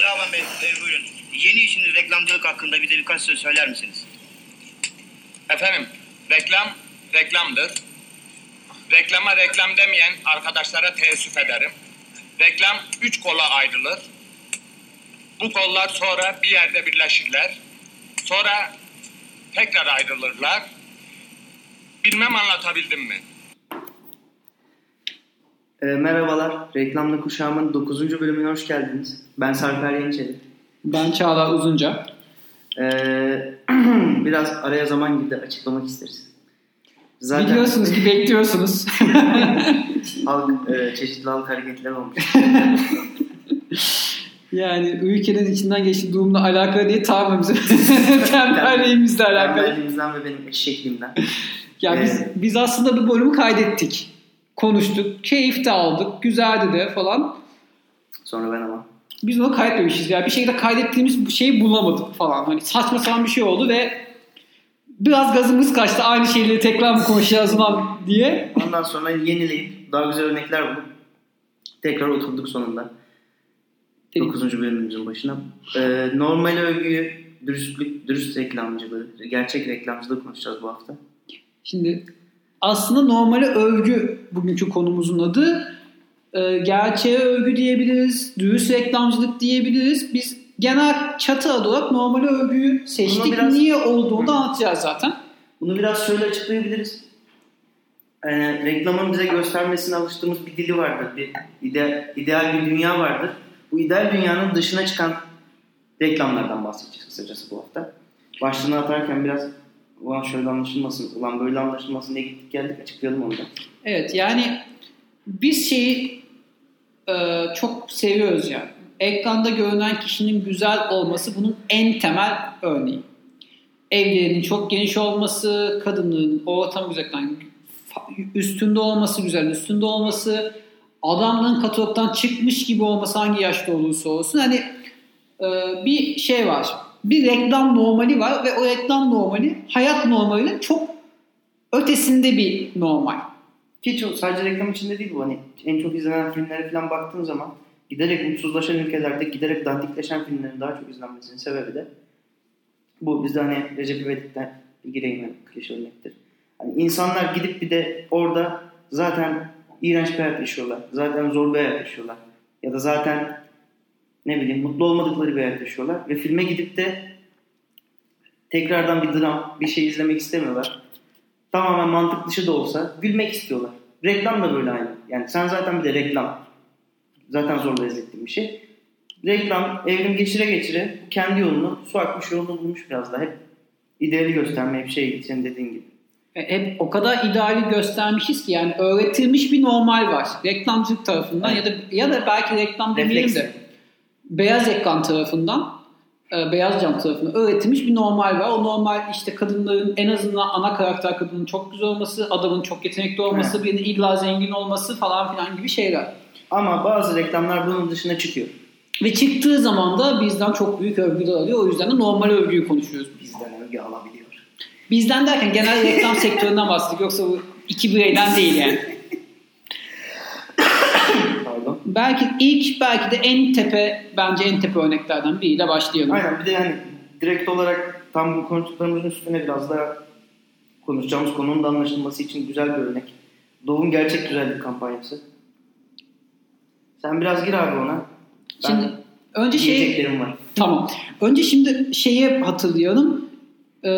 Bravo Bey, e, buyurun. Yeni işiniz reklamcılık hakkında bize birkaç söz söyler misiniz? Efendim, reklam reklamdır. Reklama reklam demeyen arkadaşlara teessüf ederim. Reklam üç kola ayrılır. Bu kollar sonra bir yerde birleşirler. Sonra tekrar ayrılırlar. Bilmem anlatabildim mi? E, merhabalar, Reklamlı Kuşağım'ın 9. bölümüne hoş geldiniz. Ben Sarper Yeniçeri. Ben Çağlar Uzunca. E, biraz araya zaman girdi, açıklamak isteriz. Biliyorsunuz ki bekliyorsunuz. halk, e, çeşitli halk hareketler olmuş. yani ülkenin içinden geçtiği durumla alakalı değil tamamen bizim tembelliğimizle alakalı. Tembelliğimizden ve benim eşekliğimden. Ya biz, Evet. biz aslında bu bölümü kaydettik. Konuştuk. Keyif de aldık. Güzeldi de falan. Sonra ben ama. Biz onu kaydetmemişiz. Ya bir şekilde kaydettiğimiz şeyi bulamadık falan. Hani saçma sapan bir şey oldu ve biraz gazımız kaçtı. Aynı şeyleri tekrar mı konuşacağız lan diye. Ondan sonra yenileyip daha güzel örnekler bulup tekrar oturduk sonunda. 9. bölümümüzün başına. E, normal övgüyü, dürüstlük, dürüst reklamcılığı, gerçek reklamcılığı konuşacağız bu hafta. Şimdi aslında normale övgü bugünkü konumuzun adı. Ee, gerçeğe övgü diyebiliriz, dürüst reklamcılık diyebiliriz. Biz genel çatı adı olarak normale övgüyü seçtik. Biraz- Niye olduğunu da anlatacağız zaten. Bunu biraz şöyle açıklayabiliriz. Yani reklamın bize göstermesine alıştığımız bir dili vardır. Bir ide, ideal bir dünya vardır. Bu ideal dünyanın dışına çıkan reklamlardan bahsedeceğiz kısacası bu hafta. Başlığını atarken biraz ulan şöyle anlaşılmasın, ulan böyle anlaşılmasın diye gittik geldik açıklayalım onu da. Evet yani biz şeyi e, çok seviyoruz yani. Ekranda görünen kişinin güzel olması bunun en temel örneği. Evlerinin çok geniş olması, kadının ortam güzellikten üstünde olması, güzel üstünde olması, adamların katalogdan çıkmış gibi olması hangi yaşta olursa olsun. Hani e, bir şey var. Bir reklam normali var ve o reklam normali hayat normalinin çok ötesinde bir normal. Ki çok, sadece reklam içinde değil bu. Hani en çok izlenen filmlere falan baktığın zaman giderek mutsuzlaşan ülkelerde giderek dandikleşen filmlerin daha çok izlenmesinin sebebi de bu bizde hani Recep İvedik'ten gireyim klişe örnektir. Hani insanlar gidip bir de orada zaten iğrenç bir hayat yaşıyorlar. Zaten zor bir hayat yaşıyorlar. Ya da zaten ne bileyim mutlu olmadıkları bir hayat yaşıyorlar. Ve filme gidip de tekrardan bir dram, bir şey izlemek istemiyorlar. Tamamen mantık dışı da olsa gülmek istiyorlar. Reklam da böyle aynı. Yani sen zaten bir de reklam. Zaten zor lezzetli bir şey. Reklam evrim geçire geçire kendi yolunu, su akmış yolunu bulmuş biraz da. Hep ideali göstermeye bir şey senin dediğin gibi. E, hep o kadar ideali göstermişiz ki yani öğretilmiş bir normal var. Reklamcılık tarafından ya da ya da belki reklam demeyelim de. Beyaz ekran tarafından e, beyaz cam tarafından öğretilmiş bir normal var. O normal işte kadınların en azından ana karakter kadının çok güzel olması, adamın çok yetenekli olması, birinin illa zengin olması falan filan gibi şeyler. Ama bazı reklamlar bunun dışına çıkıyor. Ve çıktığı zaman da bizden çok büyük övgüler alıyor. O yüzden de normal övgüyü konuşuyoruz. Bizden övgü alabiliyor. Bizden derken genel reklam sektöründen bahsettik. Yoksa bu iki bireyden değil yani. Pardon. Belki ilk belki de en tepe bence en tepe örneklerden biriyle başlayalım. Aynen bir de hani direkt olarak tam bu konuştuklarımızın üstüne biraz daha konuşacağımız konunun da anlaşılması için güzel bir örnek. Doğu'nun gerçek güzellik kampanyası. Sen biraz gir abi ona. Ben Şimdi önce şey var. tamam. Önce şimdi şeyi hatırlayalım. Ee,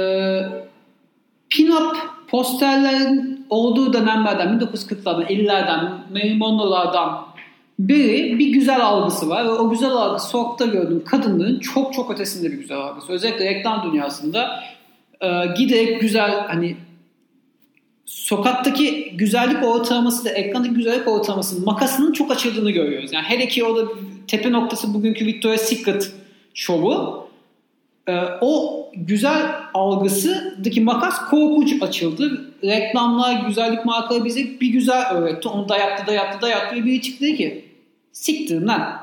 pin-up posterlerin olduğu dönemlerden 1940'lardan 50'lerden Marilyn Monroe'lardan biri bir güzel algısı var ve o güzel algısı sokakta gördüğüm kadınların çok çok ötesinde bir güzel algısı. Özellikle reklam dünyasında e, giderek güzel hani sokaktaki güzellik ortalaması da ekrandaki güzellik ortalamasının makasının çok açıldığını görüyoruz. Yani hele ki orada tepe noktası bugünkü Victoria's Secret şovu. Ee, o güzel algısındaki makas korkunç açıldı. Reklamlar, güzellik markaları bize bir güzel öğretti. Onu dayattı, dayattı, dayattı ve biri çıktı ki siktir lan.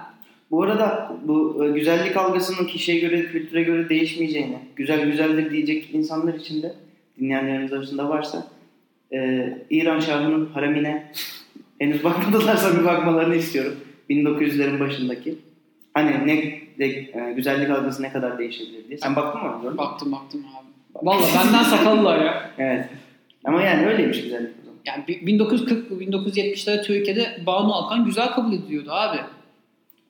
Bu arada bu e, güzellik algısının kişiye göre, kültüre göre değişmeyeceğini, güzel güzeldir diyecek insanlar için de dinleyenlerimiz arasında varsa e, İran Şahı'nın haremine henüz bakmadılarsa bir bakmalarını istiyorum. 1900'lerin başındaki. Hani ne de e, güzellik algısı ne kadar değişebilir diye. Sen baktın mı? Gördün? Baktım baktım abi. Valla benden sakallılar ya. Evet. Ama yani öyleymiş güzellik. Yani 1940-1970'lerde Türkiye'de Banu Alkan güzel kabul ediliyordu abi.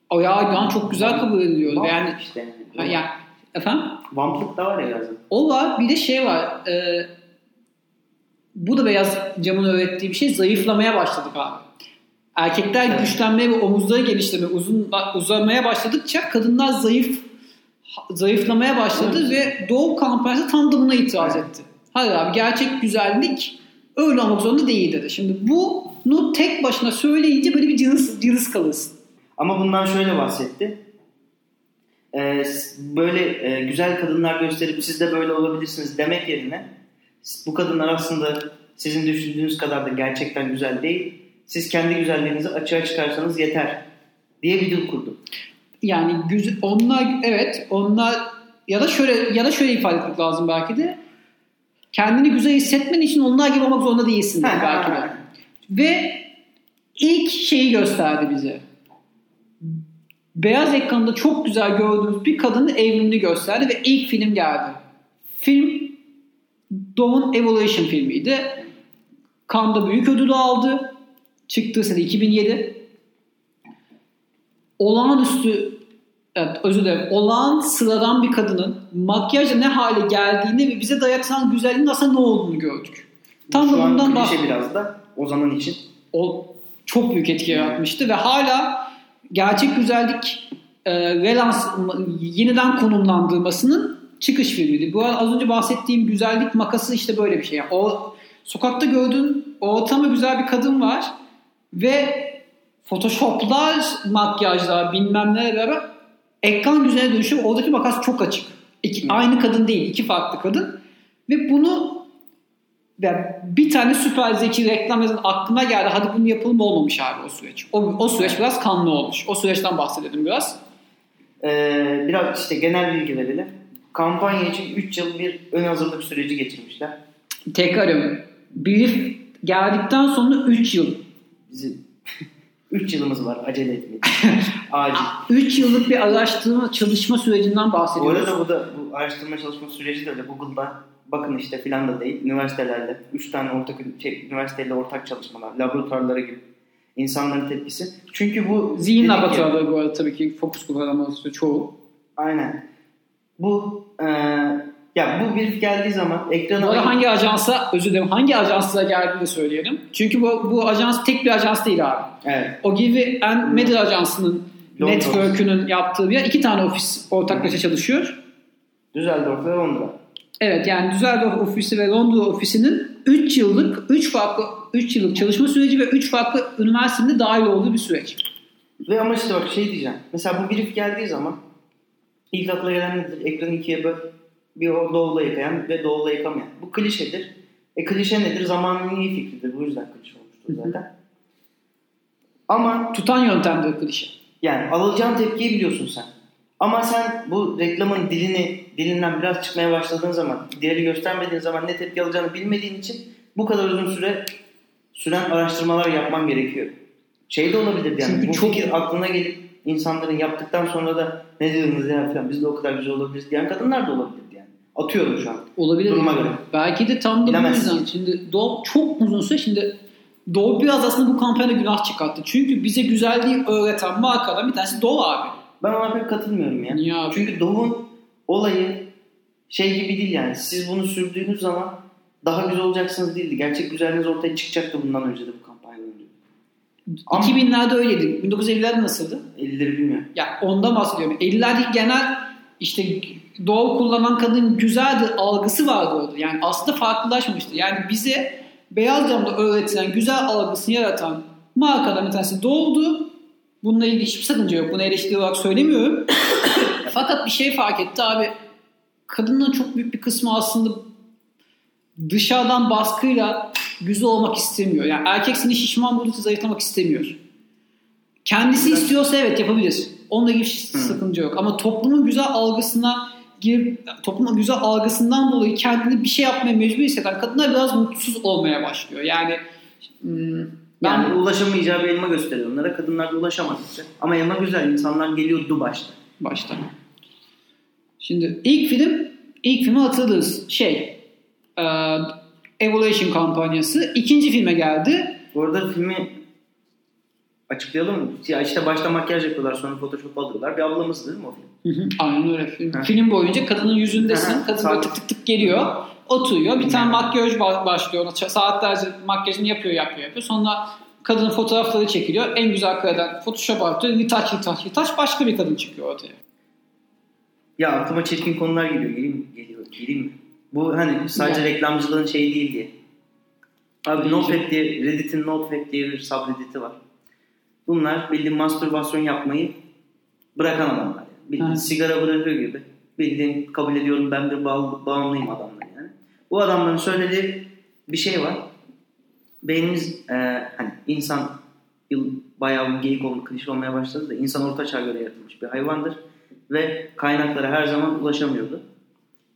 O ya Aydoğan çok güzel kabul ediliyordu. Vamplık Yani, işte yani. yani efendim? Vamplık da var ya yazın. O var. Bir de şey var. E, bu da beyaz camın öğrettiği bir şey. Zayıflamaya başladık abi. Erkekler Evet. güçlenmeye ve omuzları genişlemeye, uzun uzamaya başladıkça kadınlar zayıf zayıflamaya başladı ve Doğu kampanyası tam da buna itiraz Evet. etti. Hayır abi gerçek güzellik öyle olmak zorunda değil dedi. Şimdi bunu tek başına söyleyince böyle bir cılız, cılız kalırsın. Ama bundan şöyle bahsetti. Ee, böyle e, güzel kadınlar gösterip siz de böyle olabilirsiniz demek yerine bu kadınlar aslında sizin düşündüğünüz kadar da gerçekten güzel değil. Siz kendi güzelliğinizi açığa çıkarsanız yeter diye bir dil kurdu. Yani onlar evet onlar ya da şöyle ya da şöyle ifade etmek lazım belki de kendini güzel hissetmen için onlar gibi olmak zorunda değilsin dedi belki de. Ve ilk şeyi gösterdi bize. Beyaz ekranda çok güzel gördüğümüz bir kadının evliliğini gösterdi ve ilk film geldi. Film Dawn Evolution filmiydi. Cannes'da büyük ödülü aldı. Çıktığı sene 2007. Olağanüstü evet, özür dilerim. Olağan sıradan bir kadının makyajla ne hale geldiğini ve bize dayatılan güzelliğin aslında ne olduğunu gördük. Tam da Şu an bundan klişe bahsediyorum biraz da o zaman için. o çok büyük etki yaratmıştı ve hala gerçek güzellik e, relans yeniden konumlandırmasının çıkış filmiydi. Bu az önce bahsettiğim güzellik makası işte böyle bir şey. Yani o sokakta gördüğün ortama güzel bir kadın var ve photoshoplar, makyajlar bilmem neler beraber ekran güzeline dönüşüyor. Oradaki makas çok açık. İki, Hı. aynı kadın değil, iki farklı kadın. Ve bunu ya bir tane süper zeki reklam yazan aklına geldi. Hadi bunu yapalım olmamış abi o süreç. O, o süreç biraz kanlı olmuş. O süreçten bahsedelim biraz. Ee, biraz işte genel bilgi verelim. Kampanya için 3 yıl bir ön hazırlık süreci geçirmişler. Tekrar ediyorum. Brief geldikten sonra 3 yıl. Bizim 3 yılımız var acele etmeyin. Acil. 3 yıllık bir araştırma çalışma sürecinden Bu bahsediyoruz. arada bu da bu araştırma çalışma süreci de öyle Google'da bakın işte filan da değil üniversitelerde 3 tane ortak şey, üniversiteyle ortak çalışmalar laboratuvarlara gibi insanların tepkisi. Çünkü bu Zihin laboratuvarları bu arada tabii ki fokus kullanılması çoğu. Aynen. Bu e, ya bu bir geldiği zaman ekrana Bu arada hangi ajansa özür dilerim hangi ajansla geldiğini de söyleyelim. Çünkü bu, bu ajans tek bir ajans değil abi. Evet. Ogilvy and Medal Ajansı'nın Londra network'ünün yaptığı bir yer. iki tane ofis ortaklaşa çalışıyor. Düsseldorf ve Londra. Evet yani Düsseldorf ofisi ve Londra ofisinin 3 yıllık 3 farklı 3 yıllık çalışma süreci ve 3 farklı üniversitenin de dahil olduğu bir süreç. Ve ama işte bak şey diyeceğim. Mesela bu brief geldiği zaman ilk akla gelen nedir? Ekranı ikiye böl. Bir o doğula yıkayan ve doğula yıkamayan. Bu klişedir. E klişe nedir? Zamanın iyi fikridir. Bu yüzden klişe olmuştur zaten. Ama Tutan yöntemdir klişe. yani alacağın tepkiyi biliyorsun sen. Ama sen bu reklamın dilini dilinden biraz çıkmaya başladığın zaman, diğeri göstermediğin zaman ne tepki alacağını bilmediğin için bu kadar uzun süre süren araştırmalar yapman gerekiyor. Şey de olabilir yani. Çünkü bu çok- fikir aklına gelip insanların yaptıktan sonra da ne diyorsunuz ya falan biz de o kadar güzel olabiliriz diyen kadınlar da olabilir. Atıyorum şu an. Olabilir. Duruma göre. Belki de tam da bu yüzden. Şimdi Doğu çok uzun süre şimdi Doğu biraz aslında bu kampanyada günah çıkarttı. Çünkü bize güzelliği öğreten markadan bir tanesi Doğu abi. Ben ona pek katılmıyorum ya. Niye abi? Çünkü Doğu'nun olayı şey gibi değil yani. Siz bunu sürdüğünüz zaman daha güzel olacaksınız değildi. Gerçek güzelliğiniz ortaya çıkacaktı bundan önce de bu kampanyadan önce. Ama 2000'lerde öyleydi. 1950'lerde nasıldı? 50'leri bilmiyorum. Ya ondan bahsediyorum. 50'lerdeki genel işte doğu kullanan kadın güzeldi algısı vardı orada. Yani aslında farklılaşmamıştı. Yani bize beyaz camda öğretilen güzel algısını yaratan markadan bir tanesi doğdu. Bununla ilgili hiçbir sakınca yok. Bunu eleştiri olarak söylemiyorum. Fakat bir şey fark etti abi. Kadının çok büyük bir kısmı aslında dışarıdan baskıyla güzel olmak istemiyor. Yani erkek seni şişman buldukça zayıflamak istemiyor. Kendisi Evet. istiyorsa evet yapabilir. Onunla ilgili hiç sıkıntı yok. Ama toplumun güzel algısına girip toplumun güzel algısından dolayı kendini bir şey yapmaya mecbur hisseden kadınlar biraz mutsuz olmaya başlıyor. Yani hmm, ben Yani ulaşamayacağı bir elma gösteriyor onlara. Kadınlar da ulaşamadıkça. Ama elma güzel. insanlar geliyordu başta. baştan. Şimdi ilk film, ilk filmi hatırlarız. Şey, e, Evolution kampanyası. İkinci filme geldi. Bu arada filmi açıklayalım mı? Ya işte başta makyaj yapıyorlar sonra photoshop alıyorlar. Bir ablamız değil mi o film? Hı hı, Aynen öyle. Film, Ha. film boyunca kadının yüzündesin. Hı, Kadın böyle tık tık tık geliyor. Oturuyor. Bir tane makyaj ba- başlıyor. Ona Saatlerce makyajını yapıyor, yapıyor, yapıyor. Sonra kadının fotoğrafları çekiliyor. En güzel kareden Photoshop atıyor. Ritaç, ritaç, ritaç. Başka bir kadın çıkıyor ortaya. Ya aklıma çirkin konular geliyor. Geleyim? Geliyor. Geleyim mi? Bu hani sadece Gel. reklamcılığın şeyi değil diye. Abi. NoFap diye, Reddit'in NoFap diye bir subreddit'i var. Bunlar bildiğin mastürbasyon yapmayı bırakan adamlar. Yani. Bildiğin Ha. sigara bırakıyor gibi. Bildiğin kabul ediyorum ben bir bağ, bağımlıyım adamlar yani. Bu adamların söylediği bir şey var. Beynimiz e, hani insan yıl bayağı geyik olma, klişe olmaya başladı da insan orta çağ göre yaratılmış bir hayvandır ve kaynaklara her zaman ulaşamıyordu.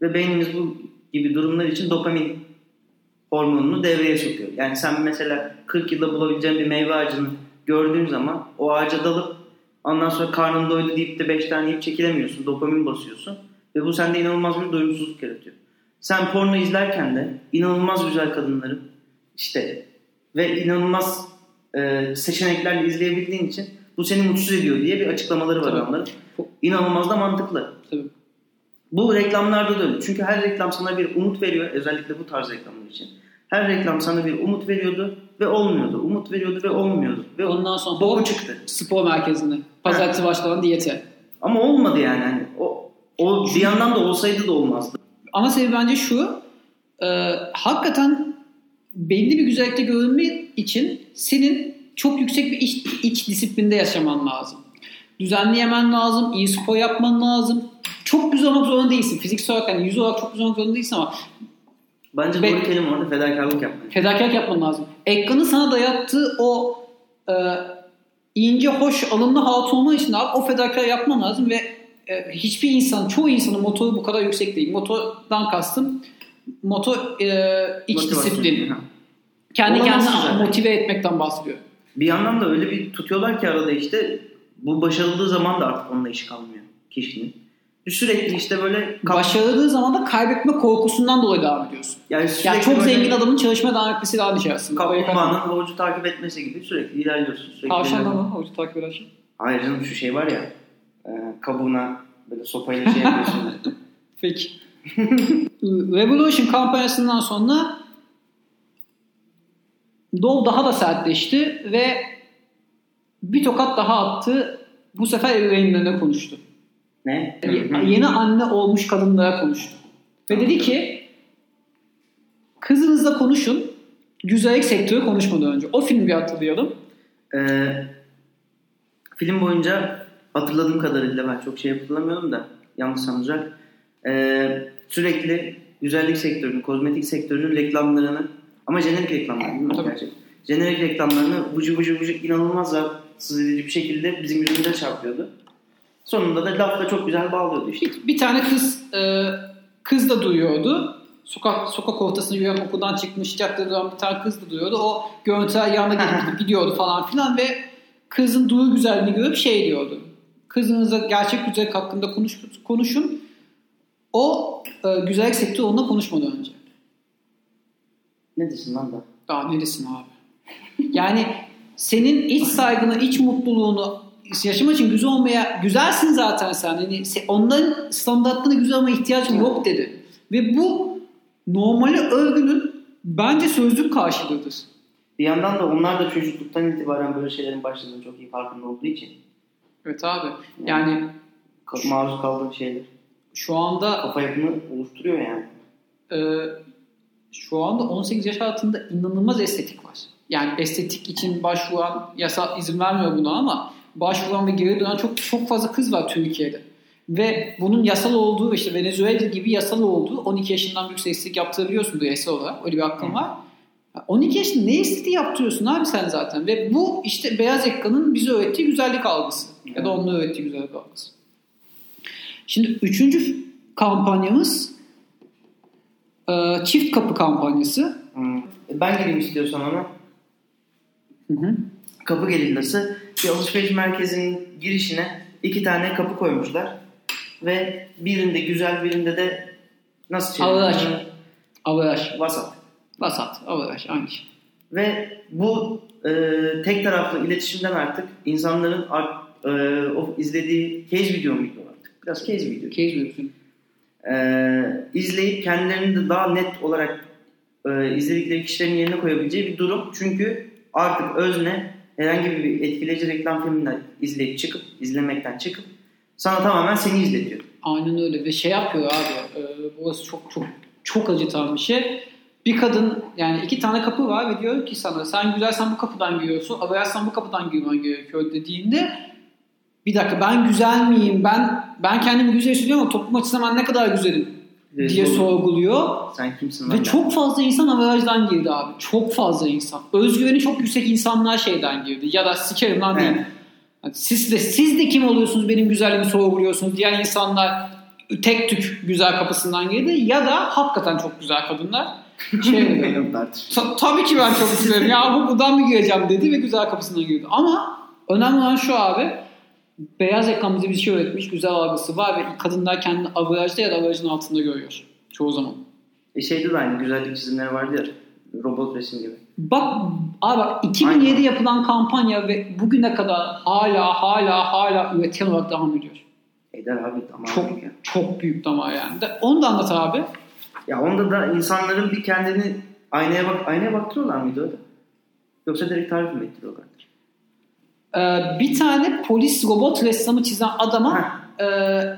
Ve beynimiz bu gibi durumlar için dopamin hormonunu devreye sokuyor. Yani sen mesela 40 yılda bulabileceğin bir meyve ağacını gördüğün zaman o ağaca dalıp ondan sonra karnın doydu deyip de 5 tane yiyip çekilemiyorsun. Dopamin basıyorsun. Ve bu sende inanılmaz bir doyumsuzluk yaratıyor. Sen porno izlerken de inanılmaz güzel kadınların işte ve inanılmaz e, seçeneklerle izleyebildiğin için bu seni mutsuz ediyor diye bir açıklamaları var Tabii. adamların. İnanılmaz da mantıklı. Tabii. Bu reklamlarda da öyle. Çünkü her reklam sana bir umut veriyor. Özellikle bu tarz reklamlar için. Her reklam sana bir umut veriyordu ve olmuyordu. Umut veriyordu ve olmuyordu. Ve Ondan sonra hop, çıktı. spor merkezinde. Pazartesi başlanan diyete. Ama olmadı yani. Hani o, o bir yandan da olsaydı da olmazdı. Ana sebebi bence şu. e, hakikaten belli bir güzellikte görünme için senin çok yüksek bir iç, iç disiplinde yaşaman lazım. Düzenli yemen lazım, iyi spor yapman lazım. Çok güzel olmak zorunda değilsin. Fiziksel olarak hani yüz olarak çok güzel olmak zorunda değilsin ama Bence Be- doğru kelime orada fedakarlık yapmak. fedakarlık yapman lazım. Ekranın sana dayattığı o e, ince, hoş, alımlı hatun olman için abi o fedakarlığı yapman lazım ve e, hiçbir insan, çoğu insanın motoru bu kadar yüksek değil. Motordan kastım motor e, iç Motivasyon. disiplin. Ha. Kendi Olamaz kendine zaten. motive etmekten bahsediyor. Bir yandan da öyle bir tutuyorlar ki arada işte bu başarıldığı zaman da artık onunla işi kalmıyor kişinin. Sürekli işte böyle kap- Başarıldığı zaman da kaybetme korkusundan dolayı devam ediyorsun. yani Yani çok böyle zengin adamın çalışmaya devam etmesi daha bir şey aslında. kaplumbağanın havucu takip etmesi gibi sürekli ilerliyorsun. Sürekli Tavşan da ilerliyorsun. mı? Havucu takip eden şey. Hayır canım şu şey var ya e, kabuğuna böyle sopayla şey yapıyorsun. Peki. Revolution kampanyasından sonra Dove daha da sertleşti ve bir tokat daha attı. Bu sefer ebeveynlerine konuştu. Ne? Ye- Yeni anne olmuş kadınlara konuştu. Ve dedi ki kızınızla konuşun. Güzellik sektörü konuşmadan önce. O filmi bir hatırlayalım. E, film boyunca hatırladığım kadarıyla ben çok şey hatırlamıyorum da yanlışsam düzelt. E, sürekli güzellik sektörünün, kozmetik sektörünün reklamlarını ama jenerik reklamlar değil mi? Tabii. Gerçek. Jenerik reklamlarını vucu vucu vucu inanılmaz rahatsız edici bir şekilde bizim yüzümüze çarpıyordu. Sonunda da lafla çok güzel bağlıyordu işte. Bir, tane kız e, kız da duyuyordu. Sokak sokak ortasında yürüyen okuldan çıkmış caddede duran bir tane kız da duyuyordu. O görüntüler yanına gelip gidiyordu falan filan ve kızın duyu güzelliğini görüp şey diyordu. Kızınızla gerçek güzellik hakkında konuş, konuşun. O e, güzellik sektörü onunla konuşmadan önce. Ne desin lan da? Daha neresin abi? Yani senin iç saygını, iç mutluluğunu yaşamak için güzel olmaya, güzelsin zaten sen. Yani onların standartlarına güzel olmaya ihtiyacın yok dedi. Ve bu normali övgünün bence sözlük karşılığıdır. Bir yandan da onlar da çocukluktan itibaren böyle şeylerin başladığını çok iyi farkında olduğu için Evet abi. Yani ka- maruz kaldığı şeyler şu anda kafa yapını oluşturuyor yani. e, şu anda 18 yaş altında inanılmaz estetik var. Yani estetik için başvuran yasa izin vermiyor buna ama başvuran ve geri dönen çok çok fazla kız var Türkiye'de. Ve bunun yasal olduğu işte Venezuela gibi yasal olduğu 12 yaşından büyük estetik yaptırabiliyorsun bu yasal olarak. Öyle bir hakkın var. 12 yaşında ne estetiği yaptırıyorsun abi sen zaten. Ve bu işte beyaz ekranın bize öğrettiği güzellik algısı. Ya da onun öğrettiği güzellik algısı. Şimdi üçüncü kampanyamız e, çift kapı kampanyası. Ben gireyim istiyorsan ona. Hı hı. Kapı gerillası bir alışveriş merkezinin girişine iki tane kapı koymuşlar. Ve birinde güzel birinde de nasıl Averaj. çevirdim? Averaj. Vasat. Vasat. Averaj. Aynı şey. Ve bu e, tek taraflı iletişimden artık insanların art, e, o izlediği case video muydu artık? Biraz case video. Case veriyorsun. E, izleyip kendilerini de daha net olarak e, izledikleri kişilerin yerine koyabileceği bir durum. Çünkü artık özne herhangi bir etkileyici reklam filminden izleyip çıkıp, izlemekten çıkıp sana tamamen seni izletiyor. Aynen öyle ve şey yapıyor abi. E, burası çok çok çok acıtan bir şey. Bir kadın yani iki tane kapı var ve diyor ki sana sen güzelsen bu kapıdan giriyorsun, averajsan bu kapıdan girmen gerekiyor dediğinde bir dakika ben güzel miyim? Ben ben kendimi güzel hissediyorum ama toplum açısından ben ne kadar güzelim diye Doğru. sorguluyor. Sen kimsin? Ve çok fazla insan averajdan girdi abi. Çok fazla insan. Özgüveni çok yüksek insanlar şeyden girdi. Ya da sikerim lan değil. Evet. Siz de siz de kim oluyorsunuz benim güzelliğimi sorguluyorsunuz. Diğer insanlar tek tük güzel kapısından girdi. Ya da hakikaten çok güzel kadınlar. Şey dedi. Ta- tabii ki ben çok güzelim. Ya bu buradan mı gireceğim dedi ve güzel kapısından girdi. Ama önemli olan şu abi. Beyaz ekran bize bir şey öğretmiş. Güzel algısı var ve kadınlar kendini averajda ya da averajın altında görüyor. Çoğu zaman. E şeyde de aynı güzellik çizimleri vardı ya. Robot resim gibi. Bak abi bak 2007 Aynen. yapılan kampanya ve bugüne kadar hala hala hala üretilen olarak devam ediyor. Eder abi tamam. Çok ya. çok büyük damar yani. De, onu da anlat abi. Ya onda da insanların bir kendini aynaya bak aynaya baktırıyorlar mıydı öyle? Yoksa direkt tarif mi ettiriyorlar? Ee, bir tane polis robot ressamı çizen adama e,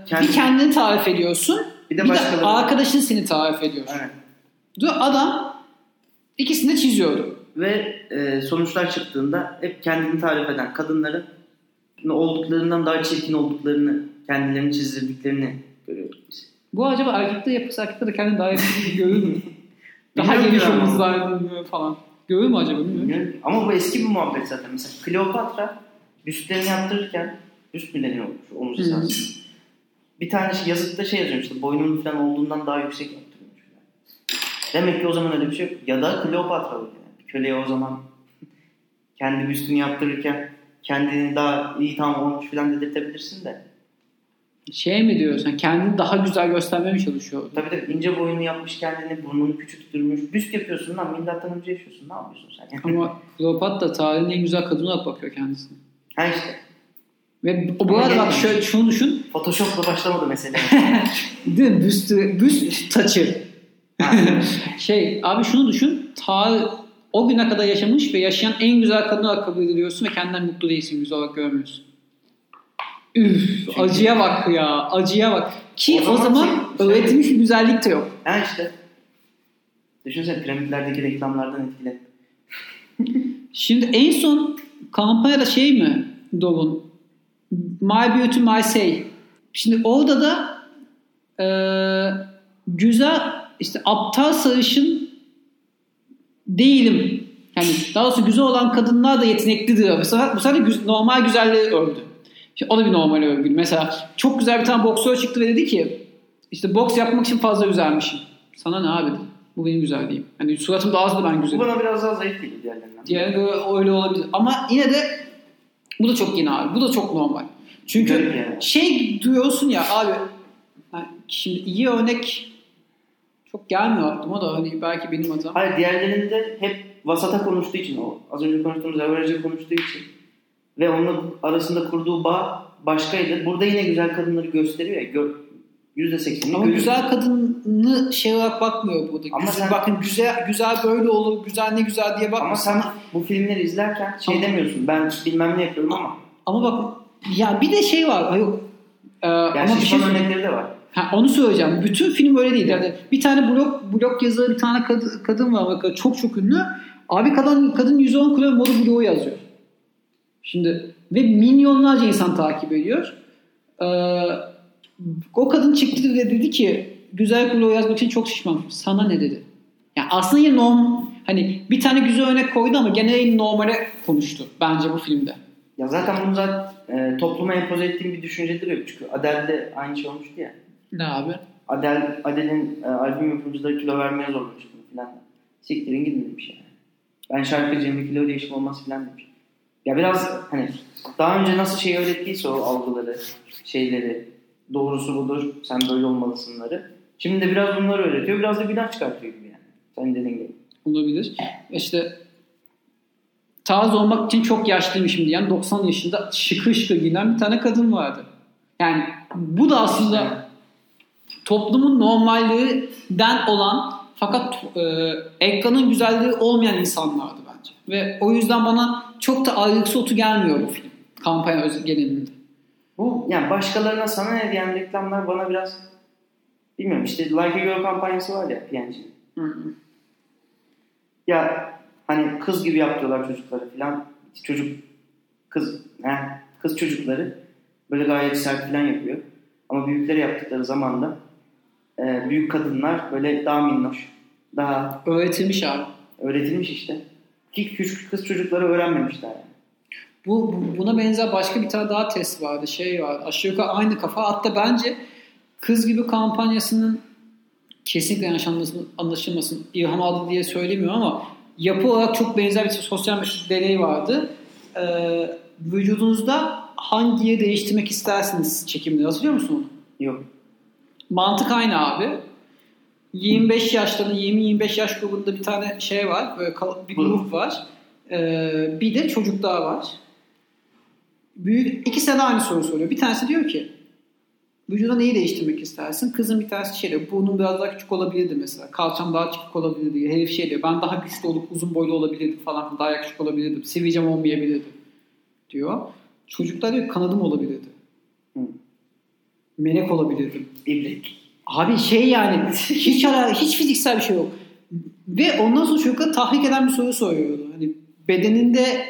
Kendi- bir kendini tarif ediyorsun. Bir Bir de de, başkaları. arkadaşın seni tarif ediyor. Evet. Adam ikisini de çiziyordu. Ve e, sonuçlar çıktığında hep kendini tarif eden kadınların olduklarından daha çirkin olduklarını, kendilerini çizdirdiklerini görüyoruz biz. Bu acaba erkekte yapısı erkekte de kendini daha gibi görür mü? daha geniş omuzlar falan. Görür mü acaba bilmiyorum. Ama bu eski bir muhabbet zaten. Mesela Kleopatra büstlerini yaptırırken büst mü deniyor omuz? Bir tane şey, yazıkta şey yazıyor işte boynunun falan olduğundan daha yüksek yaptırmış falan. Demek ki o zaman öyle bir şey yok. Ya da Kleopatra yani. Bir Köleye o zaman kendi büstünü yaptırırken kendini daha iyi tamam olmuş falan dedirtebilirsin de. Şey mi diyor sen kendini daha güzel göstermeye mi çalışıyor? Tabii de ince boyunu yapmış kendini, burnunu küçülttürmüş. Büst yapıyorsun lan, milattan önce yaşıyorsun. Ne yapıyorsun sen? Ama Kleopatra tarihin en güzel kadını olarak bakıyor kendisine. Ha işte. Ve o bu arada bak şöyle şunu düşün. Photoshop'la başlamadı mesele. Değil mi? Büst, büst taçı. şey abi şunu düşün. Ta o güne kadar yaşamış ve yaşayan en güzel kadın olarak kabul ediliyorsun ve kendinden mutlu değilsin. Güzel olarak görmüyorsun. Üf, acıya bak ya. Acıya bak. Ki O o zaman zaman, şey- öğretilmiş bir güzellik de yok. ha işte. Düşünsene piramitlerdeki reklamlardan etkilen. Şimdi en son kampanyada şey mi Dov'un? My Beauty My Say. Şimdi orada da eee, güzel işte aptal sarışın değilim. Yani daha doğrusu güzel olan kadınlar da yeteneklidir. Bu sefer, bu sefer de normal güzelliği övdü. Şimdi o da bir normal övgü. Mesela çok güzel bir tane boksör çıktı ve dedi ki işte boks yapmak için fazla güzelmişim. Sana ne abi? Bu benim güzelliğim. Hani suratım da ben Bu güzelim. bana biraz daha zayıf geliyor diğerlerinden. Göre öyle olabilir. Ama yine de bu da çok yeni abi. Bu da çok normal. Çünkü yani. şey duyuyorsun ya abi yani şimdi iyi örnek çok gelmiyor aklıma da hani belki benim hatam. Hayır diğerlerinde hep vasata konuştuğu için o az önce konuştuğumuz average'e konuştuğu için ve onun arasında kurduğu bağ başkaydı. Burada yine güzel kadınları gösteriyor ya. Gör, %80'ini Ama görüyorsun. güzel kadını şey olarak bakmıyor burada. Ama Güzel- sen- bakın güzel güzel böyle olur, güzel ne güzel diye bakma. Ama sen bu filmleri izlerken şey Ama- demiyorsun. Ben bilmem ne yapıyorum ama. Ama bak ya bir de şey var. Yok. Ee, Yani ama bir şey örnekleri de var. Ha, onu söyleyeceğim. Bütün film öyle değil. Yani bir tane blog blog yazarı bir tane kadın, kadın var bak çok çok ünlü. Abi kadın kadın 110 kilo moda bloğu yazıyor. Şimdi ve milyonlarca insan takip ediyor. Ee, o kadın çıktı ve dedi ki güzel bloğu yazmak için çok şişman. Sana ne dedi? Yani aslında yine norm hani bir tane güzel örnek koydu ama genel normale konuştu bence bu filmde. Ya zaten bunu zaten e, topluma empoze ettiğim bir düşüncedir yok. Çünkü Adele'de aynı şey olmuştu ya. Ne abi? Adele, Adele'in e, albüm yapımcıları kilo vermeye zorlamış bunu filan. Siktirin gidin demiş yani. Ben şarkıcıyım bir kilo değişim olmaz filan demiş. Ya biraz hani daha önce nasıl şey öğrettiyse o algıları, şeyleri, doğrusu budur, sen böyle olmalısınları. Şimdi de biraz bunları öğretiyor, biraz da günah çıkartıyor gibi yani. Sen dediğin gibi. olabilir. İşte tarz olmak için çok yaşlıymışım diyen 90 yaşında şıkır şıkır giyinen bir tane kadın vardı. Yani bu da aslında toplumun normalliğinden olan fakat e, ekranın güzelliği olmayan insanlardı bence. Ve o yüzden bana çok da ayrıksı otu gelmiyor bu film. Kampanya genelinde. Bu yani başkalarına sana ne diyen reklamlar bana biraz bilmiyorum işte Like a Girl kampanyası var ya P&G'nin. Ya hani kız gibi yapıyorlar çocukları falan. Çocuk kız he, kız çocukları böyle gayet sert falan yapıyor. Ama büyükleri yaptıkları zaman da e, büyük kadınlar böyle daha minnoş, daha Öğretilmiş abi. öğretilmiş işte. Ki küçük kız çocukları öğrenmemişler yani. Bu, bu- buna benzer başka bir tane daha test vardı. Şey var. Aşağı yukarı aynı kafa. Hatta bence kız gibi kampanyasının kesinlikle yanlış anlaşılmasın, anlaşılmasın ilham aldı diye söylemiyorum ama yapı olarak çok benzer bir sosyal bir deney vardı. Ee, vücudunuzda hangi yeri değiştirmek istersiniz çekimleri. Hatırlıyor musun? Yok. Mantık aynı abi. 25 yaşların 20-25 yaş grubunda bir tane şey var. Böyle bir grup var. Ee, bir de çocuklar var. Büyük, ikisi de aynı soru soruyor. Bir tanesi diyor ki vücuda neyi değiştirmek istersin? Kızın bir tanesi şey diyor. Burnum biraz daha küçük olabilirdi mesela. Kalçam daha küçük olabilirdi diyor. Herif şey diyor. Ben daha güçlü olup uzun boylu olabilirdim falan. Daha yakışıklı olabilirdim. Sivilcem olmayabilirdi diyor. Çocuklar diyor kanadım olabilirdi. Hı. Melek olabilirdim. İbrik. Abi şey yani hiç ara, hiç fiziksel bir şey yok. Ve ondan sonra çocuklar tahrik eden bir soru soruyordu. Hani bedeninde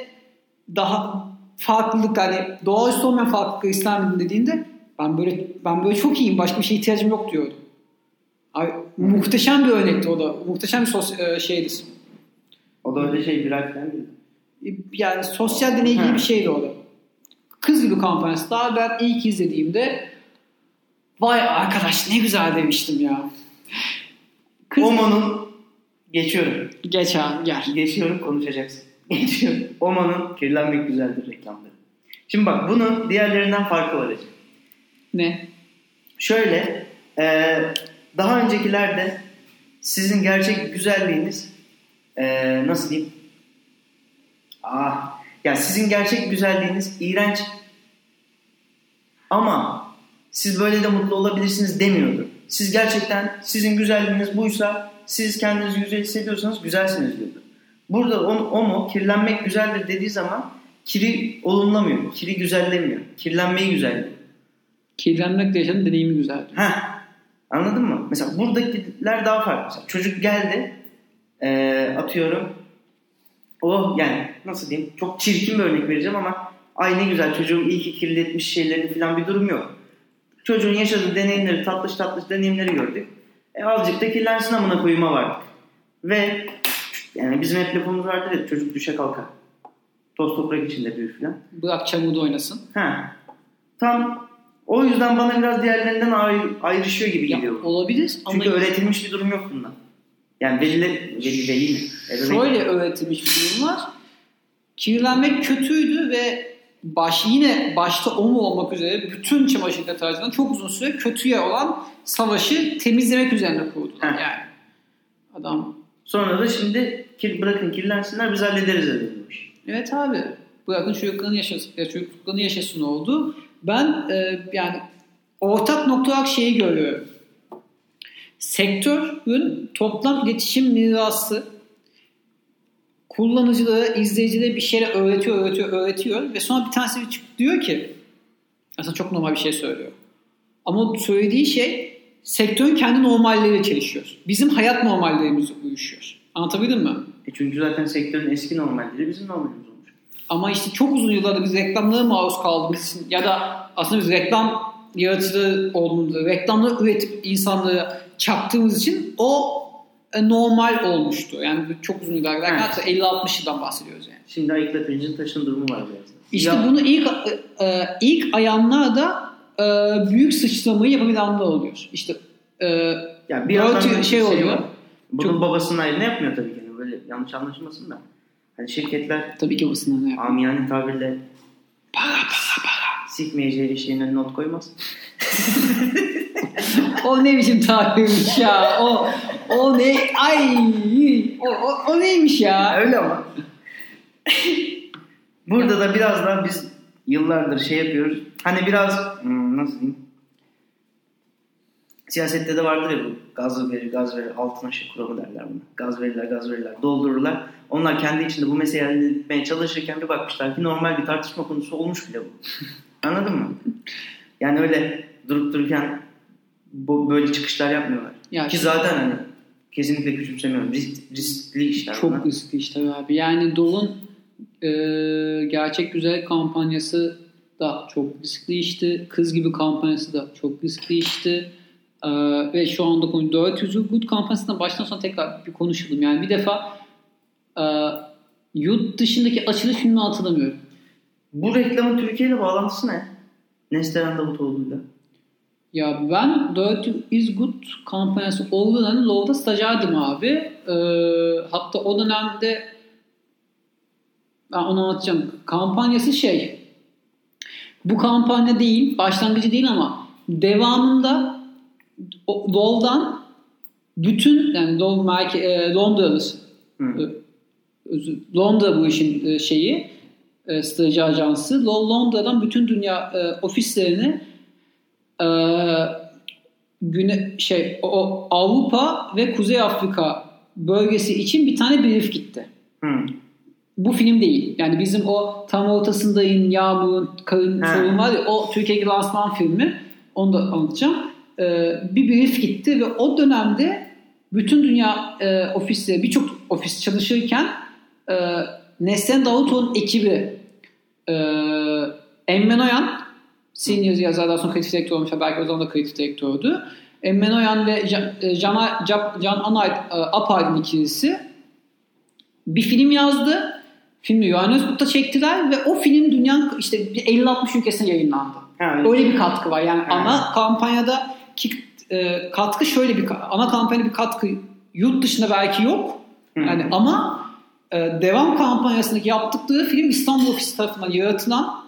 daha farklılık hani doğaüstü olmayan farklılıklar ister miydin dediğinde ben böyle ben böyle çok iyiyim başka bir şeye ihtiyacım yok diyordu. Abi, muhteşem bir örnekti o da. Muhteşem bir sos, e, şeydi. O da öyle şey viral falan değil. Yani sosyal deney gibi bir şeydi o da. Kız gibi kampanyası. Daha ben ilk izlediğimde vay arkadaş ne güzel demiştim ya. Kız... Omo'nun geçiyorum. Geç abi gel. Geçiyorum konuşacaksın. Geçiyorum. Omo'nun kirlenmek güzeldir reklamları. Şimdi bak bunun diğerlerinden farkı var. Ne? Şöyle e, daha öncekilerde sizin gerçek güzelliğiniz e, nasıl diyeyim? Ah, ya sizin gerçek güzelliğiniz iğrenç ama siz böyle de mutlu olabilirsiniz demiyordu. Siz gerçekten sizin güzelliğiniz buysa siz kendinizi güzel hissediyorsanız güzelsiniz diyordu. Burada o, o mu kirlenmek güzeldir dediği zaman kiri olumlamıyor, kiri güzellemiyor, kirlenmeyi güzelliyor. Kirlenmek de yaşanan deneyimi güzeldi. Heh, anladın mı? Mesela buradakiler daha farklı. Mesela çocuk geldi eee, atıyorum o yani nasıl diyeyim çok çirkin bir örnek vereceğim ama ay ne güzel çocuğum iyi ki kirletmiş şeylerini falan bir durum yok. Çocuğun yaşadığı deneyimleri tatlış tatlış deneyimleri gördük. E azıcık da kirlensin amına koyuma vardık. Ve yani bizim hep lafımız vardır ya çocuk düşe kalkar. Toz toprak içinde büyür falan. Bırak çamuğu da oynasın. Ha. Tam o yüzden bana biraz diğerlerinden ayrı, ayrışıyor gibi Ya, geliyor. olabilir ama Çünkü öğretilmiş bir durum yok bunda. Yani veliler, veli, veli mi? Ebeveyn- şöyle öğretilmiş bir durum var. Kirlenmek kötüydü ve baş yine başta o mu olmak üzere bütün çamaşır deterjanı çok uzun süre kötüye olan savaşı temizlemek üzerine kurdular. Heh. Yani adam Sonra da şimdi kir, bırakın kirlensinler biz hallederiz edilmiş. Evet abi. Bırakın çocukların yaşasın, ya çocukların yaşasın oldu. Ben e, yani ortak nokta olarak şeyi görüyorum. Sektörün toplam iletişim mirası kullanıcılara, izleyicilere bir şeyler öğretiyor, öğretiyor, öğretiyor ve sonra bir tanesi çıkıp diyor ki aslında çok normal bir şey söylüyor. Ama söylediği şey sektörün kendi normalleriyle çelişiyor. Bizim hayat normallerimizle uyuşuyor. Anlatabildim mi? E çünkü zaten sektörün eski normalleri bizim normalimiz olmuş. Ama işte çok uzun yıllarda biz reklamlara maruz kaldığımız için ya da aslında biz reklam yaratıcıları olduğumuzda reklamları üretip insanlara çaktığımız için o normal olmuştu. Yani çok uzun yıllar. Hatta 50-60 yıldan bahsediyoruz yani. Şimdi ayıkla pirincin taşın durumu var biraz. İşte Ya- bunu ilk e, e, ilk ayanlar da e, büyük sıçramayı yapabilenler oluyor. İşte e, ya bir yandan şey oluyor. var. Bunun Çok- babasının ayrına yapmıyor tabii ki. Yani böyle yanlış anlaşılmasın da. Hani şirketler Tabii ki basından yapar. amiyane tabirle para para para sikmeyeceği şeyin önüne not koymaz. O ne biçim tabirmiş ya. O o ne ay o, o, o neymiş ya? Öyle ama. Burada da biraz daha biz yıllardır şey yapıyoruz. Hani biraz hmm, nasıl diyeyim? Siyasette de vardır ya bu gaz verir, gaz verir, altın aşı kuramı derler buna. Gaz verirler, gaz verirler, doldururlar. Onlar kendi içinde bu meseleyi halletmeye çalışırken bir bakmışlar ki normal bir tartışma konusu olmuş bile bu. Anladın mı? Yani öyle durup dururken bu, böyle çıkışlar yapmıyorlar. Ya ki zaten hani kesinlikle küçümsemiyorum. Risk, riskli işler bunlar. Çok riskli işte abi. Yani Dol'un e, gerçek güzel kampanyası da çok riskli işti. Kız gibi kampanyası da çok riskli işti. E, ve şu anda konu 400 Good kampanyasından baştan sona tekrar bir konuşalım. Yani bir defa e, yurt dışındaki açılış filmi hatırlamıyorum. Bu reklamın Türkiye ile bağlantısı ne? Neslihan Davutoğlu'yla. Ya ben 400 is Good kampanyası olduğu dönemde Low'da stajyerdim abi. E, hatta o dönemde ben onu anlatacağım. Kampanyası şey bu kampanya değil, başlangıcı değil ama devamında Low'dan bütün yani Low merke, e, Londra'lı Hı. özür- Londra bu işin e, şeyi e, strateji ajansı. Lo- Londra'dan bütün dünya e, ofislerini e, güne şey o, Avrupa ve Kuzey Afrika bölgesi için bir tane brief gitti. Hı. Bu film değil. Yani bizim o tam ortasındayım yağmurun, karın sorun var ya o Türkiye'deki lansman filmi. Onu da anlatacağım. Ee, bir brief gitti ve o dönemde bütün dünya e, ofisleri birçok ofis çalışırken e, Neslihan Davutoğlu'nun ekibi e, Emmen Oyan senior yazar daha sonra kreatif direktör olmuş. Belki o zaman da kreatif direktördü. Emmen Oyan ve Can, e, Can, Can, Can Anay e, Apaydın ikilisi bir film yazdı. Filmi Johannesburg'da çektiler ve o film dünyanın işte bir 50-60 ülkesine yayınlandı. Ha, Öyle bir katkı var. Yani Ha. ana kampanyada ki, e, katkı şöyle bir ana kampanyada bir katkı yurt dışında belki yok. Hı. Yani ama e, devam kampanyasındaki yaptıkları film İstanbul ofisi tarafından yaratılan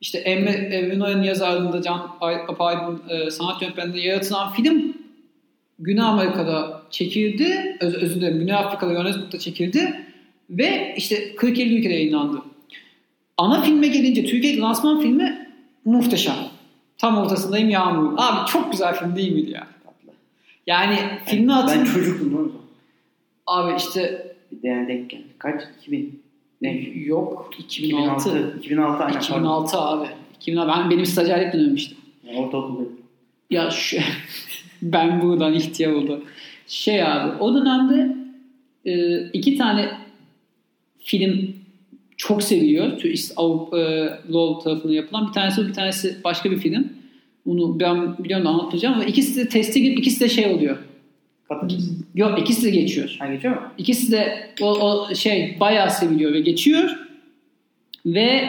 işte Emre Evinoy'un yazarlığında Can Apaydın e, sanat yönetmenliğinde yaratılan film Güney Amerika'da çekildi. Öz, özür dilerim. Güney Afrika'da Johannesburg'da çekildi. Ve işte 40-50 ülkede yayınlandı. Ana filme gelince Türkiye'deki lansman filmi muhteşem. Tam ortasındayım Yağmur. Abi çok güzel film değil miydi ya? Yani filmi Ben hatırlıyorum. çocuktum o zaman. Abi işte Bir de yani denk geldi. Kaç? 2000. Ne? yok 2006. 2006. 2006 aynen. 2006 abi. 2006. Ben benim stajyerlik dönemim işte. Pardon. Ortaokuldayım. Ya şu, ben buradan ihtiyar oldum. Şey abi o dönemde e, iki tane film çok işte Avrupa e, Law tarafından yapılan. Bir tanesi bir tanesi başka bir film. Bunu ben biliyorum da anlatmayacağım ama ikisi de teste girip ikisi de şey oluyor. Patates. Yok ikisi de geçiyor. Ha geçiyor mu? İkisi de o, o şey bayağı seviliyor ve geçiyor. Ve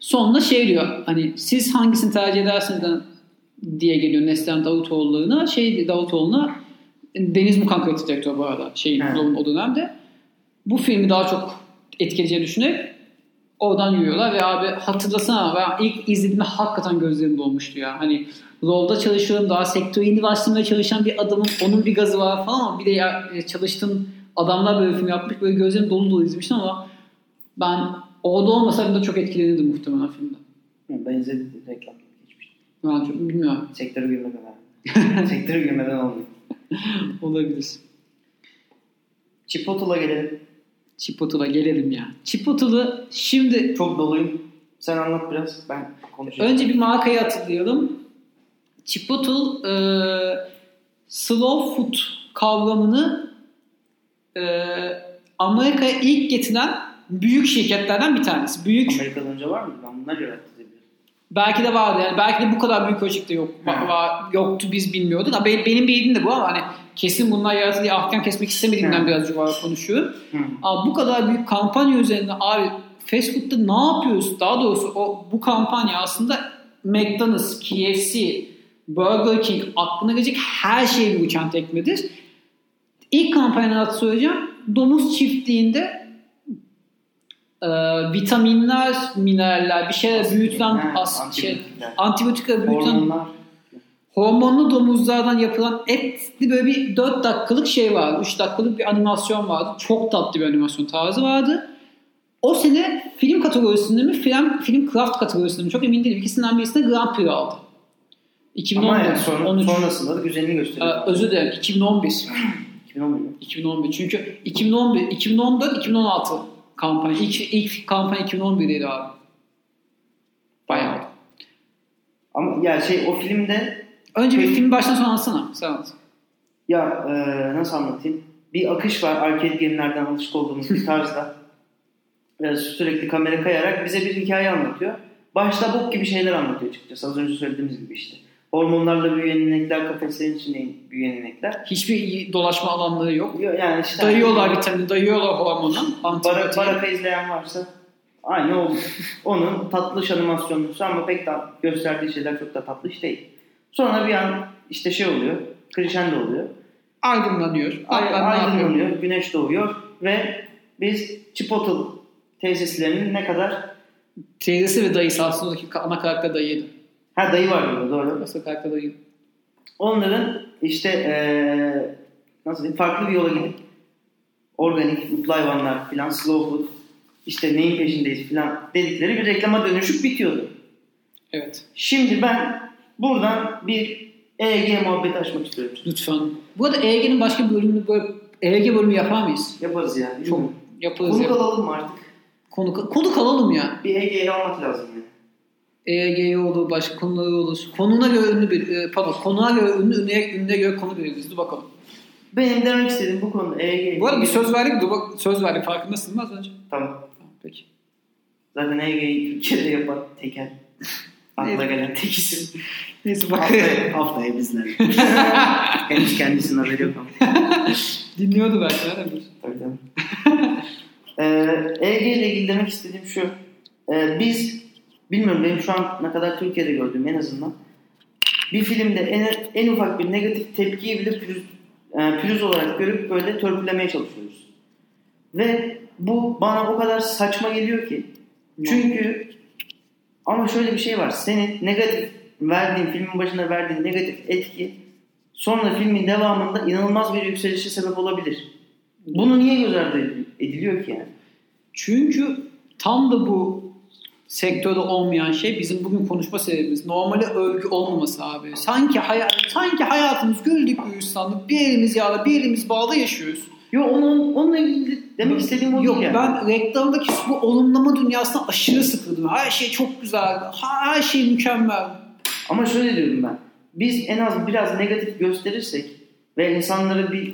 sonunda şey diyor hani siz hangisini tercih edersiniz de- diye geliyor Neslihan Davutoğulları'na. Şey Davutoğlu'na Deniz Mukan direktör bu arada He. o dönemde. Bu filmi daha çok etkileyeceğini düşünerek oradan yürüyorlar ve abi hatırlasana ben ilk izlediğimde hakikaten gözlerim dolmuştu ya. Hani Low'da çalışıyorum daha sektöre yeni başlamaya çalışan bir adamın onun bir gazı var falan ama bir de ya, e, çalıştığın adamlar böyle film yapmış böyle gözlerim dolu dolu izlemiştim ama ben orada olmasaydım da çok etkilenirdim muhtemelen filmde. Hı, Ben izledim. Reklam geçmiştim. Ben çok bilmiyorum. Sektöre girmeden abi. Sektöre girmeden olmuyor. Olabilir. Chipotle'a gelelim. Chipotle'a gelelim ya. Chipotle şimdi Çok doluyum. Sen anlat biraz. Ben konuşayım. Önce bir markayı hatırlayalım. Chipotle e, slow food kavramını e, Amerika'ya ilk getiren büyük şirketlerden bir tanesi. Büyük Amerika'dan önce var mıydı? Ben bunlar göre. Belki de vardı yani belki de bu kadar büyük ölçekte yok var, yoktu biz bilmiyorduk. Ama benim, bildiğim de bu ama hani kesin bunlar yaratıldı diye ahkam kesmek istemediğimden Ha. biraz yuvarlak konuşuyorum. Abi bu kadar büyük kampanya üzerinde abi fast food'da ne yapıyoruz? Daha doğrusu o bu kampanya aslında McDonald's, KFC, Burger King aklına gelecek her şeye bir uçan tekmedir. İlk kampanyanın adı söyleyeceğim. Domuz çiftliğinde e, vitaminler, mineraller, bir şeyler büyütülen as, şey, antibiyotikler. antibiyotikler büyütülen Hormonlar. hormonlu domuzlardan yapılan etli böyle bir 4 dakikalık şey vardı. 3 dakikalık bir animasyon vardı. Çok tatlı bir animasyon tarzı vardı. O sene film kategorisinde mi, film, film craft kategorisinde mi çok emin değilim. İkisinden birisinde Grand Prix aldı. 2011, Ama yani sonra, 13, sonrasında da güzelini Ee, gösteriyor. özür dilerim 2011. 2011. 2011. Çünkü 2011, 2014, 2016 kampanya. İlk, ilk kampanya 2011'deydi abi. Bayağı. oldu. Ama ya şey o filmde Önce bir Peki. film baştan sona anlatsana. Sen anlat. ya e, nasıl anlatayım? Bir akış var arcade game'lerden alışık olduğumuz bir tarzda. E, sürekli kamera kayarak bize bir hikaye anlatıyor. Başta bok gibi şeyler anlatıyor açıkçası. Az önce söylediğimiz gibi işte. Hormonlarla büyüyen inekler, kafeslerin içinde büyüyen inekler. Hiçbir dolaşma alanları yok. Yani işte Dayıyorlar vitamini, dayıyorlar hormonu. Bara, baraka izleyen varsa aynı o. Onun tatlış animasyonlusu ama pek de gösterdiği şeyler çok da tatlış değil. Sonra bir an işte şey oluyor. Crescendo oluyor. Aydınlanıyor. Aydınlanıyor. Güneş doğuyor ve biz Chipotle tesislerinin ne kadar Teyzesi ve dayısı aslında ana karakter dayıydı. Ha dayı var burada doğru. Karakter dayıydı. Onların işte eee nasıl diyeyim farklı bir yola gidip organik mutlu hayvanlar filan slow food işte neyin peşindeyiz filan dedikleri bir reklama dönüşüp bitiyordu. Evet. Şimdi ben buradan bir EEG muhabbeti açmak istiyorum. Lütfen. Bu arada EEG'nin başka bir bölümünü böyle EEG bölümü yapar mıyız? Yaparız ya. Çok yaparız Konu ya. alalım mı artık? Konu, konu kalalım ya. Bir EEG'yi almak lazım yani. EEG olur, başka konuları olur. Konuna göre ünlü bir, e, pardon, konuğa göre ünlü, ünlüye, ünlüye göre konu belirleriz. Dur bakalım. Benim demek istediğim bu konu EEG. Bu arada bir söz verdik, dur bak, söz verdik. Farkındasın mı az önce? Tamam. Tamam, peki. Zaten EEG'yi Türkiye'de yapan teker. Akla gelen tek isim. Neyse bak. haftaya, haftaya bizler. Henüz kendisinin haberi yok ama. Dinliyordu belki. Tabii tabii. ee, EEG ile ilgili demek istediğim şu. Ee, biz, bilmiyorum benim şu an ne kadar Türkiye'de gördüğüm en azından. Bir filmde en, en ufak bir negatif tepkiyi bile pürüz, e, pürüz olarak görüp böyle törpülemeye çalışıyoruz. Ve bu bana o kadar saçma geliyor ki. Çünkü ama şöyle bir şey var. Senin negatif verdiğin, filmin başına verdiğin negatif etki sonra filmin devamında inanılmaz bir yükselişe sebep olabilir. Bunu niye göz ardı ediliyor ki yani? Çünkü tam da bu sektörde olmayan şey bizim bugün konuşma sebebimiz. Normale övgü olmaması abi. Sanki hayat, sanki hayatımız güldük gülistanlık bir elimiz yağda bir elimiz bağda yaşıyoruz. Yo onun, onunla ilgili demek istediğim o Yok değil yani. ben reklamdaki bu olumlama dünyasına aşırı sıkıldım. Her şey çok güzel. Her şey mükemmel. Ama şöyle diyorum ben. Biz en az biraz negatif gösterirsek ve insanları bir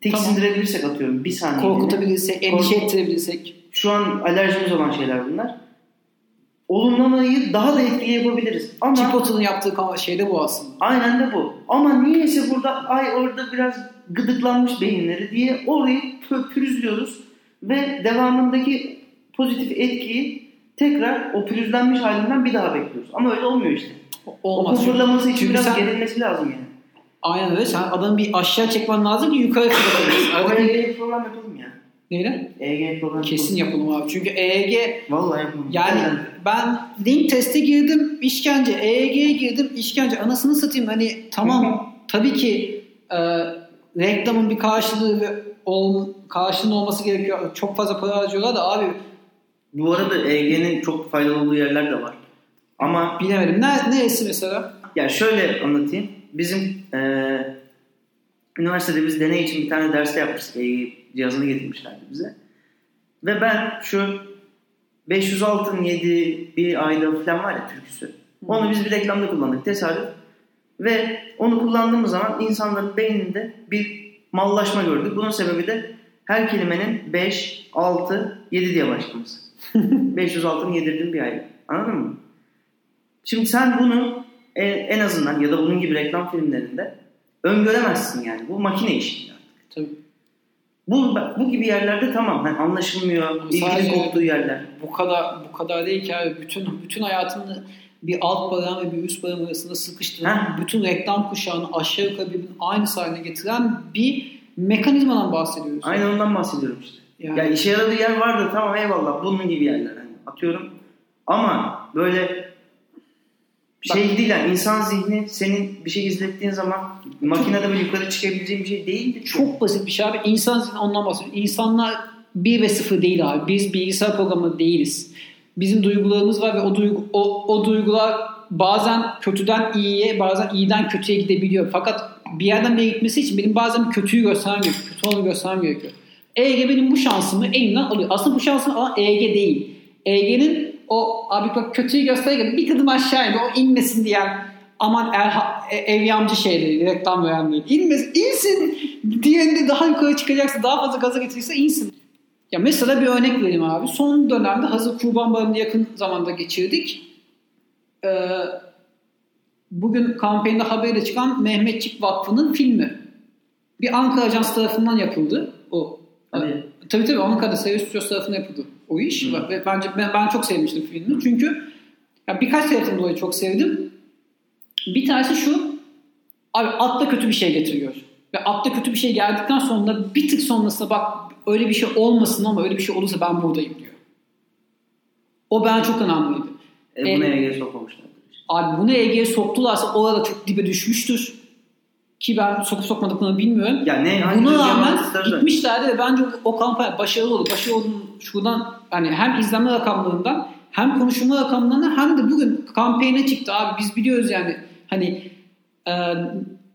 tiksindirebilirsek atıyorum bir saniye. Korkutabilirsek, endişe ettirebilirsek. Şu an alerjimiz olan şeyler bunlar. Olumlamayı daha da etkili yapabiliriz. Ama Chipotle'ın yaptığı şey de bu aslında. aynen de bu. Ama niyeyse burada ay orada biraz gıdıklanmış beyinleri diye orayı pürüzlüyoruz ve devamındaki pozitif etkiyi tekrar o pürüzlenmiş halinden bir daha bekliyoruz. Ama öyle olmuyor işte. Olmaz. O fırlaması için biraz sen- gerilmesi lazım yani. Aynen öyle. Sen adamı bir aşağı çekmen lazım ki yukarı fırlatabilirsin. Aradaki- EEG program yapalım ya. Neyle? EEG program Kesin yapalım. abi. Çünkü EEG Vallahi yapalım. yani ben link teste girdim işkence. EEG'ye girdim işkence. Anasını satayım hani tamam tabii ki e, reklamın bir karşılığı ve ol, karşılığının olması gerekiyor. Çok fazla para harcıyorlar da abi Bu arada EEG'nin çok faydalı olduğu yerler de var. Ama bilemedim. Ne, neresi mesela? ya şöyle anlatayım. Bizim eee üniversitede biz deney için bir tane derste yapmıştık. EEG cihazını getirmişlerdi bize. Ve ben şu 500 altın yedi bir ayda falan var ya türküsü. Onu biz bir reklamda kullandık tesadüf. Ve onu kullandığımız zaman insanların beyninde bir mallaşma gördük. Bunun sebebi de her kelimenin 5, 6, 7 diye başlaması. 500 altın yedirdim bir ay. Anladın mı? Şimdi sen bunu en, azından ya da bunun gibi reklam filmlerinde öngöremezsin yani. Bu makine işi. Tabii. Bu, bu gibi yerlerde tamam. Hani anlaşılmıyor. Sadece- koptuğu yerler. Bu kadar bu kadar değil ki abi. Bütün bütün hayatını bir alt barem ve bir üst barem arasında sıkıştıran, Heh. bütün reklam kuşağını aşağı yukarı birbirinin aynı haline getiren bir mekanizmadan bahsediyoruz. Aynı ondan bahsediyorum işte. Yani, Ya işe yaradığı yer vardır tamam eyvallah bunun gibi yerler hani atıyorum. Ama böyle şey değil yani insan zihni senin bir şey izlettiğin zaman makinede böyle yukarı çıkabileceğin bir şey değildir. çok basit bir şey abi. İnsan zihni ondan bahsediyor. İnsanlar 1 ve 0 değil abi. Biz bilgisayar programı değiliz. Bizim duygularımız var ve o, duygu, o, o duygular bazen kötüden iyiye bazen iyiden kötüye gidebiliyor. Fakat bir yerden bir yere gitmesi için benim bazen kötüyü göstermem gerekiyor. Kötü olanı göstermem gerekiyor. EG benim bu şansımı elimden alıyor. Aslında bu şansım ama EG değil. EG'nin o abi bak kötüyü gösterirken bir kıdım aşağı indi o inmesin diyen aman Erha, e, evyamcı şeyleri reklam verenleri. İnmesin, insin diğerinde daha yukarı çıkacaksa daha fazla gaza getirirse insin. Ya mesela bir örnek vereyim abi. Son dönemde hazır Kurban Bayramı'nı yakın zamanda geçirdik. Ee, bugün kampanyada haberde çıkan Mehmetçik Vakfı'nın filmi. Bir Ankara Ajans tarafından yapıldı. O. Hadi. Tabii tabii Ankara'da Seviye Stüdyosu tarafından yapıldı o iş. Hı. Ve bence ben, ben çok sevmiştim filmi. Çünkü ya birkaç sebepten dolayı çok sevdim. Bir tanesi şu. Abi atla kötü bir şey getiriyor. Ve atla kötü bir şey geldikten sonra bir tık sonrasında bak öyle bir şey olmasın ama öyle bir şey olursa ben buradayım diyor. O ben çok önemliydi. E, buna EG sokmamışlar. Abi bunu EG'ye soktularsa orada çok dibe düşmüştür. Ki ben sokup sokmadıklarını bilmiyorum. Ya ne hangi Buna rağmen gitmişlerdi ve bence o, kampanya başarılı oldu. Başarılı olduğunu şuradan hani hem izlenme rakamlarından hem konuşulma rakamlarından hem de bugün kampanya çıktı abi biz biliyoruz yani hani e,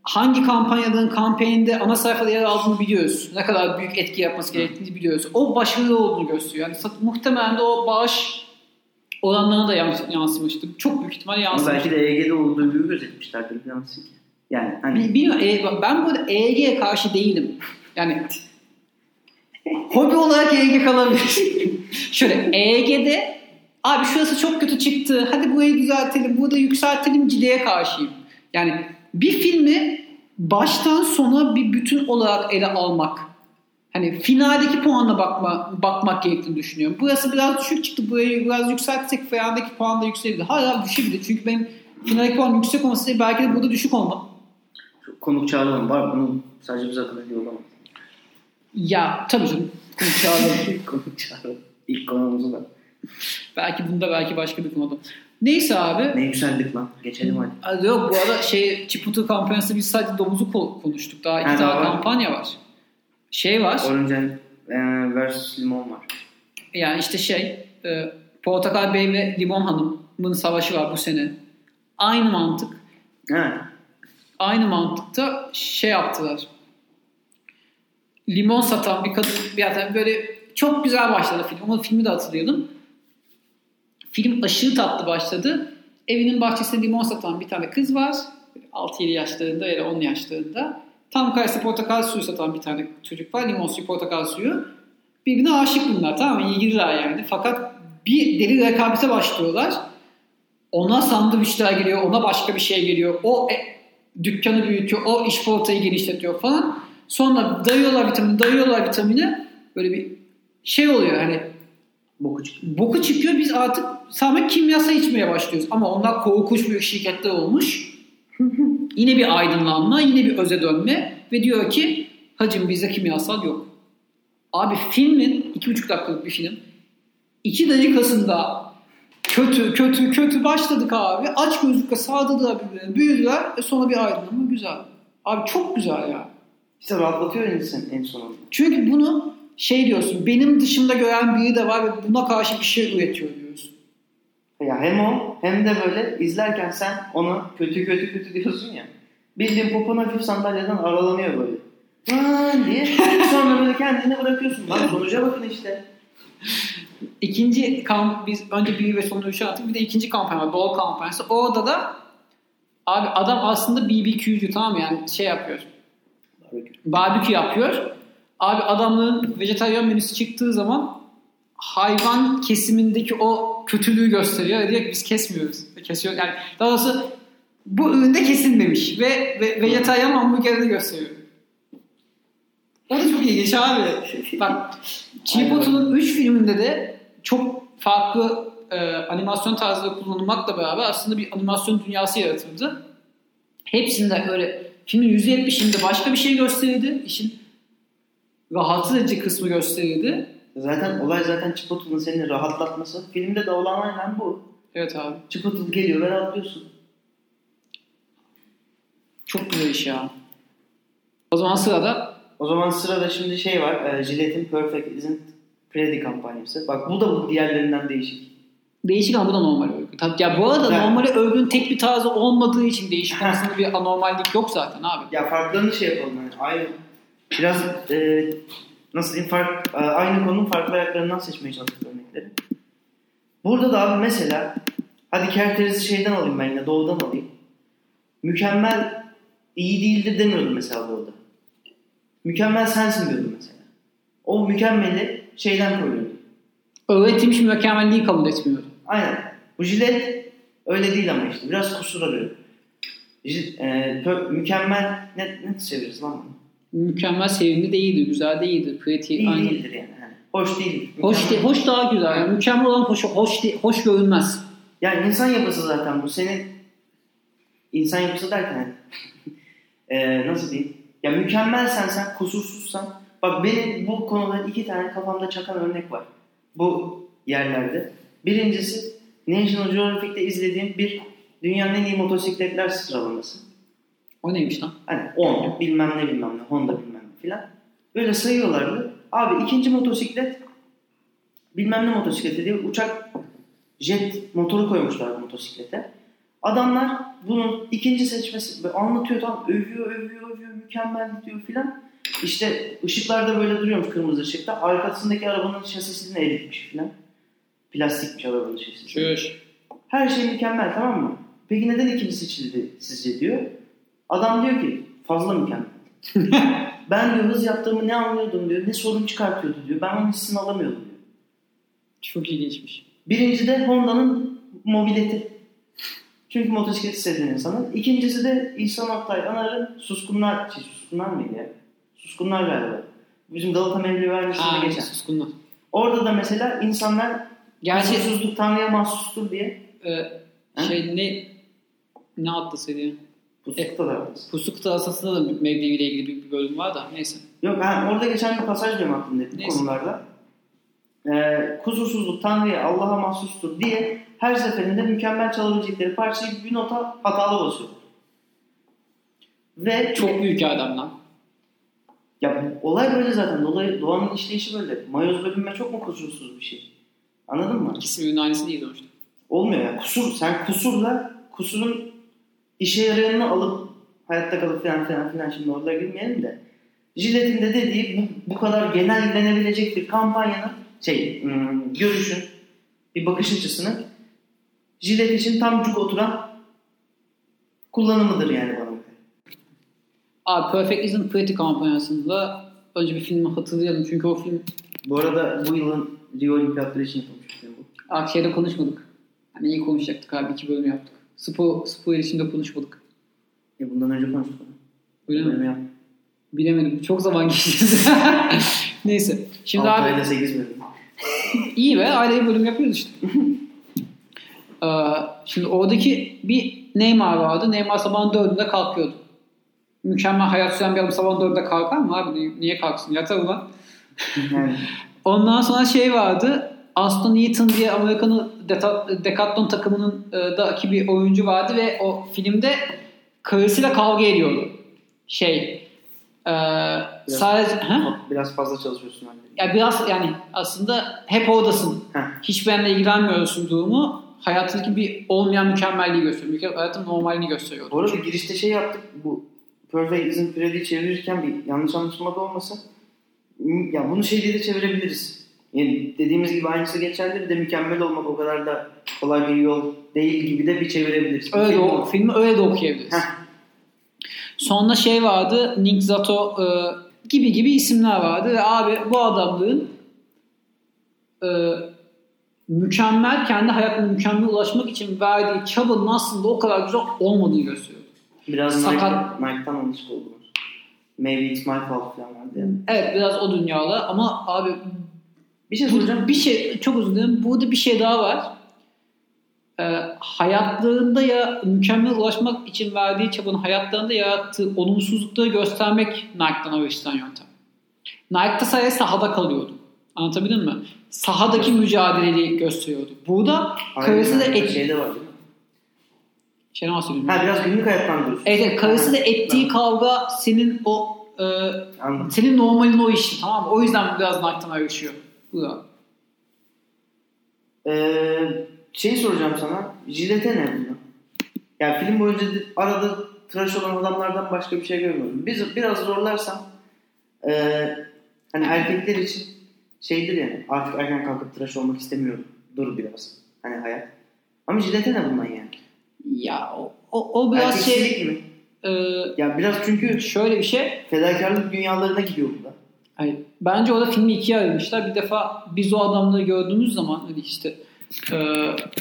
hangi kampanyaların kampanyada ana sayfada yer aldığını biliyoruz. Ne kadar büyük etki yapması gerektiğini biliyoruz. O başarılı olduğunu gösteriyor. Yani muhtemelen de o bağış oranlarına da yans- yansımıştır. Çok büyük ihtimalle Ama yansımıştır. belki de EG'de olduğu gibi gözetmişlerdir. Ki. Yani hani Bil- Bilmiyorum. E, ben bu EEG'ye karşı değilim. Yani hobi olarak EEG kalabilir. Şöyle EEG'de abi şurası çok kötü çıktı. Hadi burayı düzeltelim. Burada yükseltelim ciddiye karşıyım. Yani bir filmi baştan sona bir bütün olarak ele almak. Hani finaldeki puanla bakma, bakmak gerektiğini düşünüyorum. Burası biraz düşük çıktı. Burayı biraz yükseltsek finaldeki puan da yükselir. Hala düşebilir. Çünkü benim finaldeki puan yüksek olması belki de burada düşük olmam. Konuk çağıralım var. Bunu sadece biz akıl ediyor olamaz. Ya tabii canım. Konuşalım. konuk çağıralım. İlk konumuzu da. belki bunda belki başka bir konuda. Neyse abi. Ne yükseldik lan. Geçelim hadi. Yok bu arada şey Chipotle kampanyası biz sadece domuzu ko- konuştuk. Daha iki Ha, tane var. kampanya var. Şey var. Orange and, e, versus limon var. Yani işte şey e, Portakal Bey ve Limon Hanım'ın savaşı var bu sene. Aynı mantık. Evet. Aynı mantıkta şey yaptılar. Limon satan bir kadın bir adam böyle çok güzel başladı film. Ama filmi de hatırlayalım. Film aşırı tatlı başladı. Evinin bahçesinde limon satan bir tane kız var. 6-7 yaşlarında ya da 10 yaşlarında. Tam karşısında portakal suyu satan bir tane çocuk var. Limon suyu, portakal suyu. Birbirine aşık bunlar tamam mı? İlgililer yani. Fakat bir deli rekabete başlıyorlar. Ona sandviçler geliyor, ona başka bir şey geliyor. O e, dükkanı büyütüyor, o iş portayı genişletiyor falan. Sonra dayıyorlar vitamini, dayıyorlar vitamini. Böyle bir şey oluyor hani Boku çıktı. boku çıkıyor biz artık tamamen kimyasal içmeye başlıyoruz. Ama onlar korkunç büyük şirketler olmuş. yine bir aydınlanma, yine bir öze dönme ve diyor ki hacım bizde kimyasal yok. Abi filmin iki buçuk dakikalık bir film. iki dakikasında kötü kötü kötü başladık abi. Aç gözlükle sağladılar birbirine. Büyüdüler ve sonra bir aydınlanma güzel. Abi çok güzel ya. İşte rahatlatıyor insan en sonunda. Çünkü bunu şey diyorsun benim dışımda gören biri de var ve buna karşı bir şey üretiyor diyorsun. Ya hem o hem de böyle izlerken sen onu kötü kötü kötü diyorsun ya. Bildiğin popon hafif sandalyeden aralanıyor böyle. Lan diye. Sonra böyle kendini bırakıyorsun. Lan sonuca bakın işte. İkinci kamp biz önce bir ve sonra üçe attık. Bir de ikinci kampanya var. Doğal kampanyası. Orada da abi adam aslında BBQ'cu tamam mı? yani şey yapıyor. Barbekü yapıyor. Abi adamların vejetaryen menüsü çıktığı zaman hayvan kesimindeki o kötülüğü gösteriyor. Diyor ki biz kesmiyoruz. Kesiyor. Yani daha doğrusu bu üründe kesilmemiş ve, ve vejetaryen hamburgerini gösteriyor. O da çok ilginç abi. Bak Chipotle'un 3 filminde de çok farklı e, animasyon tarzları kullanılmakla beraber aslında bir animasyon dünyası yaratıldı. Hepsinde öyle filmin %70'inde başka bir şey gösterildi. İşin rahatsız edici kısmı gösterildi. Zaten olay zaten Chipotle seni rahatlatması. Filmde de olan aynen bu. Evet abi. Chipotle geliyor ve rahatlıyorsun. Çok güzel iş ya. O zaman sırada O zaman sırada şimdi şey var. E, Gillette'in Perfect Isn't Pretty kampanyası. Bak bu da diğerlerinden değişik. değişik ama bu da normal övgü. Tabii, ya bu arada Evet. normal övgünün tek bir tarzı olmadığı için değişik olmasında bir anormallik yok zaten abi. Ya farklarını şey yapalım yani. Aynı biraz e, nasıl diyeyim fark, e, aynı konunun farklı ayaklarından seçmeye çalıştık örnekleri. Burada da abi mesela hadi Kerteriz'i şeyden alayım ben yine doğudan alayım. Mükemmel iyi değildir demiyordum mesela doğuda. Mükemmel sensin diyordum mesela. O mükemmeli şeyden koyuyordu. Öğretilmiş mükemmelliği kabul etmiyorum. Aynen. Bu jilet öyle değil ama işte. Biraz kusur arıyor. Jil- e, pö- mükemmel ne, ne çeviririz lan bunu? Mükemmel sevimli değildir, güzel değildir. Pretty, İyi aynı. değildir yani. Hoş değil. Hoş, de, hoş daha güzel. Yani mükemmel olan hoş, hoş, de- hoş görünmez. Yani insan yapısı zaten bu. Senin insan yapısı derken e, nasıl diyeyim? Ya mükemmelsen sen, kusursuzsan bak benim bu konuda iki tane kafamda çakan örnek var. Bu yerlerde. Birincisi National Geographic'te izlediğim bir dünyanın en iyi motosikletler sıralaması. O neymiş lan? Hani 10 bilmem ne bilmem ne Honda bilmem ne filan. Böyle sayıyorlardı. Abi ikinci motosiklet bilmem ne motosikleti diye uçak jet motoru koymuşlar motosiklete. Adamlar bunun ikinci seçmesi anlatıyor tam övüyor övüyor övüyor mükemmel diyor filan. İşte ışıklarda böyle duruyormuş kırmızı ışıkta. Arkasındaki arabanın şasisini eritmiş filan. Plastikmiş arabanın şasisi. Çüş. Her şey mükemmel tamam mı? Peki neden ikinci seçildi sizce diyor. Adam diyor ki fazla mükemmel. ben diyor hız yaptığımı ne anlıyordum diyor. Ne sorun çıkartıyordu diyor. Ben onun hissini alamıyordum diyor. Çok ilginçmiş. Birincisi de Honda'nın mobileti. Çünkü motosiklet sevdiğin insanın. İkincisi de İhsan Oktay Anar'ın Suskunlar, şey, Suskunlar mıydı ya? Suskunlar galiba. Bizim Galata Mevlevi Vergisi'nde Ha, geçen. suskunlar. Orada da mesela insanlar Gerçi kusursuzluk Tanrı'ya mahsustur diye e, şey ne ne atlasıydı ya? Pusukta da var. Puslu kıta asasında da Mevlevi ile ilgili bir, bir bölüm var da neyse. Yok ben orada geçen bir pasaj benim aklımda bu Neyse. konularda. Ee, kusursuzluk Tanrı'ya Allah'a mahsustur diye her seferinde mükemmel çalabilecekleri parçayı bir nota hatalı basıyor. Ve Çok büyük adam lan. Ya olay böyle zaten. Dolayı doğanın işleyişi böyle. Mayoz bölünme çok mu kusursuz bir şey? Anladın mı? İkisi birbirinin aynısı değil sonuçta. Olmuyor ya. Kusur, sen kusurla kusurun işe yarayanını alıp hayatta kalıp falan filan filan şimdi oralara girmeyelim de. Jilet'in de dediği bu, bu kadar genellenebilecek bir kampanyanın şey hmm, görüşün bir bakış açısının jilet için tam cuk oturan kullanımıdır yani. Abi Perfect Isn't Pretty kampanyasında önce bir filmi hatırlayalım. Çünkü o film Bu arada bu yılın Rio Olimpiyatları için yapılmış bir film bu. Akşehir'de konuşmadık. Hani iyi konuşacaktık abi. iki bölüm yaptık. Spor, spor içinde konuşmadık. E bundan önce konuştuk. onu. Öyle mi? Yap. Bilemedim. Çok zaman geçti. Neyse. Şimdi Altı abi ayda 8 bölüm. iyi be ayrı bölüm yapıyoruz işte. Ee, şimdi oradaki bir Neymar vardı. Neymar sabahın dördünde kalkıyordu. Mükemmel hayat süren bir adam sabahın dördünde kalkar mı abi? Niye- kalksın? Yatar ulan. Ondan sonra şey vardı. Aston Eaton diye Amerika'nın Decathlon takımının e, daki bir oyuncu vardı ve o filmde karısıyla kavga ediyordu. Şey e, sadece ha? biraz fazla çalışıyorsun anne. Ya biraz yani aslında hep oradasın. Heh. Hiç benimle ilgilenmiyorsun durumu hayatındaki bir olmayan mükemmelliği gösteriyor. Hayatın normalini gösteriyor. Bu arada girişte şey yaptık. Bu Perfect Isn't Pretty'yi çevirirken bir yanlış anlaşılma da olmasın. Ya bunu şey diye de çevirebiliriz. Yani dediğimiz gibi aynısı geçerli bir de mükemmel olmak o kadar da kolay bir yol değil gibi de bir çevirebiliriz. Öyle Film o filmi öyle de okuyabiliriz. Heh. Sonra şey vardı Nick Zato e, gibi gibi isimler vardı ve abi bu adamlığın e, mükemmel kendi hayatına mükemmel ulaşmak için verdiği çabanın aslında o kadar güzel olmadığını gösteriyor. Biraz Sakat- Nike, Nike'tan alışık oldunuz. Maybe it's my fault falan vardı ya. Evet biraz o dünyalı ama abi Bir şey soracağım. Bir şey çok özür dilerim. Burada bir şey daha var. Ee, hayatlarında ya mükemmel ulaşmak için verdiği çabanın hayatlarında yarattığı olumsuzlukları göstermek Nike'dan öğretilen yöntem. Nike'da sadece sahada kalıyordu. Anlatabildim mi? Sahadaki mücadeleyi gösteriyordu. Burada karısı da Aynen, et... Şeyde var nasıl söyleyeyim? Ha biraz günlük hayattan diyorsun. Evet, evet karısı da ettiği kavga senin o e, Anladım. senin normalin o işi tamam mı? O yüzden biraz Night'tan yaşıyor. Bu da. Ee, şey soracağım sana. Jilete ne bunda? Yani film boyunca arada tıraş olan adamlardan başka bir şey görmüyorum. Biz biraz zorlarsam ee, hani erkekler için şeydir yani artık erken kalkıp tıraş olmak istemiyorum. Dur biraz. Hani hayat. Ama jilete ne bundan yani? Ya o, o, o biraz şey Erkeksilik mi? e, Ya biraz çünkü şöyle bir şey. fedakarlık dünyalarına gidiyor bu da. Hayır. Bence orada filmi ikiye ayırmışlar. Bir defa biz o adamları gördüğümüz zaman hani işte e,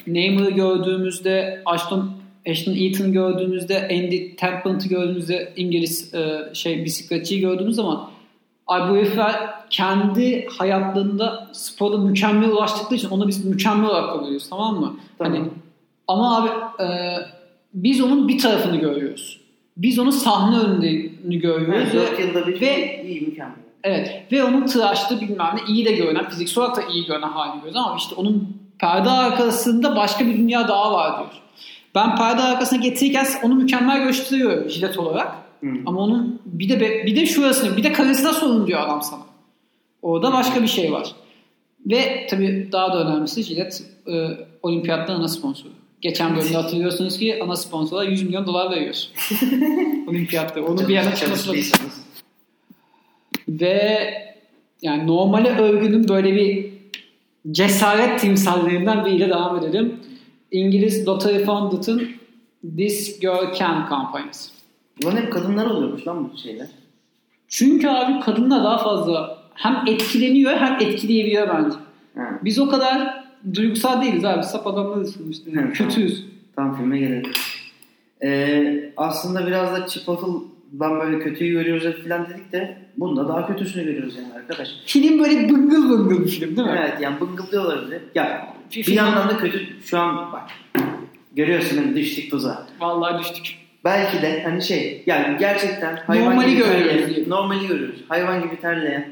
Neymar'ı gördüğümüzde Ashton Ashton Eaton'ı gördüğümüzde Andy Temple'ı gördüğümüzde İngiliz e, şey bisikletçiyi gördüğümüz zaman ay bu herifler kendi hayatlarında sporda mükemmel ulaştıkları için onu biz mükemmel olarak kabul ediyoruz tamam mı? Tamam. Hani ama abi e, biz onun bir tarafını görüyoruz. Biz onun sahne önünde görüyoruz. Evet, ve- 4 yılda bir ve- iyi mükemmel. Evet ve onun tıraşlı bilmem ne iyi de görünen, fiziksel olarak da iyi görünen halini görüyoruz ama işte onun perde arkasında başka bir dünya daha var diyor. Ben perde arkasına getirirken onu mükemmel gösteriyor jilet olarak. Hı. Ama onun bir de bir de şurasını, bir de karısına sorun diyor adam sana. Orada başka bir şey var. Ve tabii daha da önemlisi jilet e, olimpiyatların ana sponsoru. Geçen bölümde hatırlıyorsunuz ki ana sponsora 100 milyon dolar veriyor. Olimpiyatta. Onu bir yana. Çalıştıysanız. Ve yani normale övgünün böyle bir cesaret timsallerinden biriyle devam edelim. İngiliz Lottery Founded'ın This Girl Can kampanyası. Ulan hep kadınlar oluyormuş lan bu şeyler. Çünkü abi kadınlar daha fazla hem etkileniyor hem etkileyebiliyor bence. Ha. Biz o kadar duygusal değiliz abi. Sap adamlarız sonuçta. Evet, Kötüyüz. Tam filme gelelim. Ee, aslında biraz da Chipotle'dan böyle kötüyü görüyoruz falan dedik de bunda daha kötüsünü görüyoruz yani arkadaş. Film böyle bıngıl bıngıl bir film değil mi? Evet yani bıngıldıyorlar bize. Ya Bir yandan da kötü şu an bak görüyorsun hani düştük tuzağa. Vallahi düştük. Belki de hani şey yani gerçekten hayvan Normali gibi görüyoruz terleyen, normali görüyoruz. Hayvan gibi terleyen,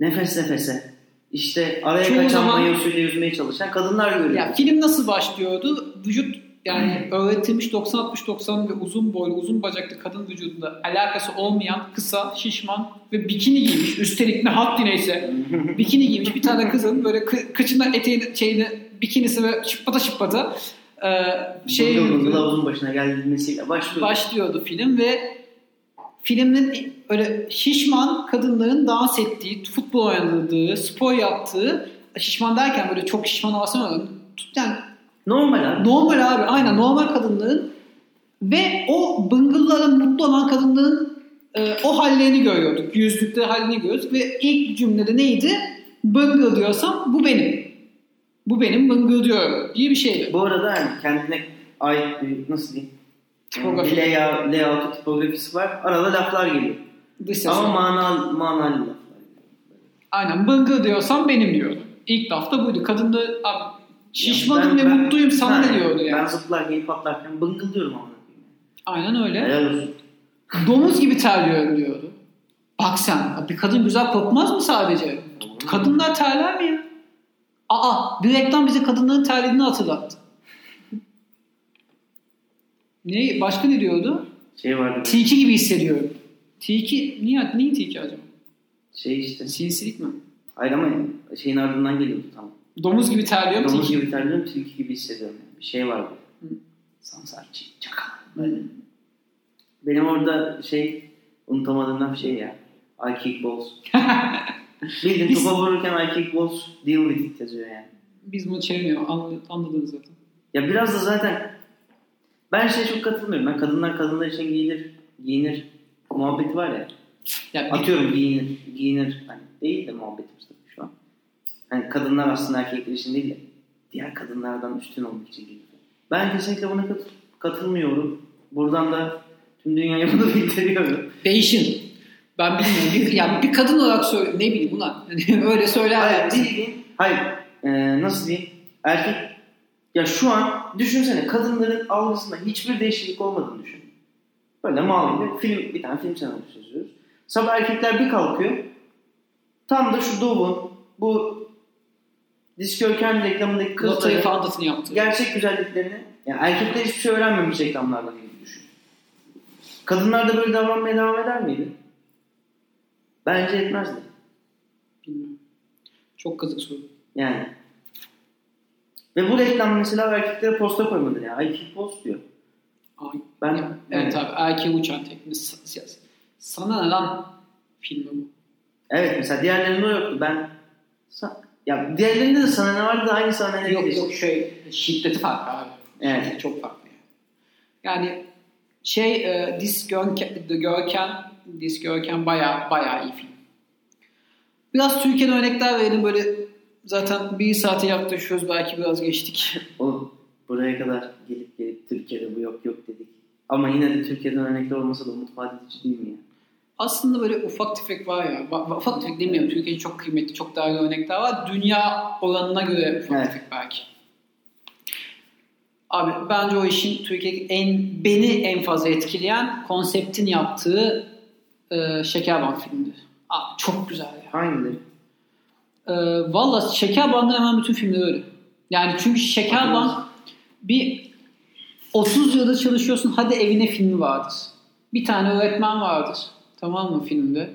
nefes nefese, işte araya Çoğu kaçan zaman- mayosuyla yüzmeye çalışan kadınlar görüyoruz. Ya film nasıl başlıyordu? Vücut yani öğretilmiş 90-60-90 ve uzun boylu, uzun bacaklı kadın vücudunda alakası olmayan kısa, şişman ve bikini giymiş. Üstelik ne haddine neyse bikini giymiş bir tane kızın böyle kı- kıçına eteğini, şeyini, bikinisi ve çıplata çıplata e, şey bıngıl havuzun başına gelmesiyle başlıyor. başlıyordu film ve filmin öyle şişman kadınların dans ettiği, futbol oynadığı, spor yaptığı, şişman derken böyle çok şişman olmasın yani Normal abi. normal abi aynen normal kadınların ve o bıngılların mutlu olan kadınların e, o hallerini görüyorduk. Yüzlükleri halini görüyorduk ve ilk cümlede neydi? Bıngıl diyorsam bu benim. Bu benim bıngıl diyorum diye bir şeydi. Bu arada yani kendine ait nasıl diyeyim? Tipografi. Bir layout, layout tipografisi var. Arada laflar geliyor. Dış ses. Ama manalı, manalı laflar. Aynen bıngıl diyorsam benim diyordu. İlk lafta buydu. Kadın da abi şişmanım Ben- ve ben- mutluyum sana ne diyordu Ben yani. zıplarken, patlarken bıngıldıyorum ama. Aynen öyle. Helal olsun. Domuz gibi terliyorum diyordu. Bak sen bir kadın güzel kokmaz mı sadece? Kadınlar terler mi ya? Aa bir reklam bize kadınların terlediğini hatırlattı. Ne, başka ne diyordu? Şey vardı. Tilki gibi hissediyorum. Tilki, niye, niye tilki acaba? Şey işte. Sinsilik mi? Hayır ama şeyin ardından geliyordu tam. Domuz gibi terliyor mu Domuz tilki? gibi terliyorum, tilki gibi hissediyorum. Yani. Bir şey vardı. Hı. Sansarçı, çakal. Böyle. Benim orada şey unutamadığım bir şey ya. I kick balls. Bildiğin Biz- topa vururken I kick balls deal with it yazıyor yani. Biz bunu çevirmiyor. Anla- Anladınız zaten. Ya biraz da zaten ben şey çok katılmıyorum. Ben kadınlar kadınlar için giyinir, giyinir muhabbeti var ya. Ya Atıyorum giyinir, giyinir. Hani değil de muhabbetimiz tabii şu an. Hani kadınlar aslında erkekler için değil de diğer kadınlardan üstün olmak için giyinir. Ben kesinlikle buna katıl- katılmıyorum. Buradan da tüm dünyaya bunu bildiriyorum. Değişin. Ben bilmiyorum. Bir, yani bir kadın olarak söyle. Ne bileyim ulan. Hani öyle söyler. Hayır, bildiğin, hayır ee, nasıl diyeyim? Erkek, ya şu an düşünsene kadınların algısında hiçbir değişiklik olmadığını düşün. Böyle mal gibi film, bir tane film senaryosu yazıyoruz. Sabah erkekler bir kalkıyor. Tam da şu Doğu'nun bu Disk Görkem reklamındaki kızları yaptı. gerçek güzelliklerini yani erkekler hiçbir şey öğrenmemiş reklamlardan gibi düşün. Kadınlar da böyle davranmaya devam eder miydi? Bence etmezdi. Bilmiyorum. Çok kazık soru. Yani. Ve bu reklam mesela erkeklere posta koymadı ya. I keep post diyor. Ay, Ben ya, evet abi erkeğe uçan sa- Sana ne lan filmi bu? Evet mesela diğerlerinde o yoktu. Ben ya diğerlerinde de sana ne vardı aynı sahne Yok yok şey şiddeti farklı abi. Evet. Şiddeti çok farklı. Yani, yani şey e, Dis Görken, Görken Dis Görken baya baya iyi film. Biraz Türkiye'den örnekler verelim böyle zaten bir saate yaklaşıyoruz belki biraz geçtik. O buraya kadar gelip gelip Türkiye'de bu yok yok dedik. Ama yine de Türkiye'den örnekler olmasa da umut vaat edici değil mi ya? Aslında böyle ufak tefek var ya. Ufak tefek demiyorum. Türkiye'de çok kıymetli, çok değerli örnekler var. Dünya oranına göre ufak Evet. tefek belki. Abi bence o işin Türkiye'deki en beni en fazla etkileyen konseptin yaptığı e, Şekerbank filmdi. Abi çok güzel ya. Hangileri? E, Valla Şekerbank'ın hemen bütün filmleri öyle. Yani çünkü Şekerbank bir 30 yılda çalışıyorsun hadi evine filmi vardır. Bir tane öğretmen vardır. Tamam mı filmde?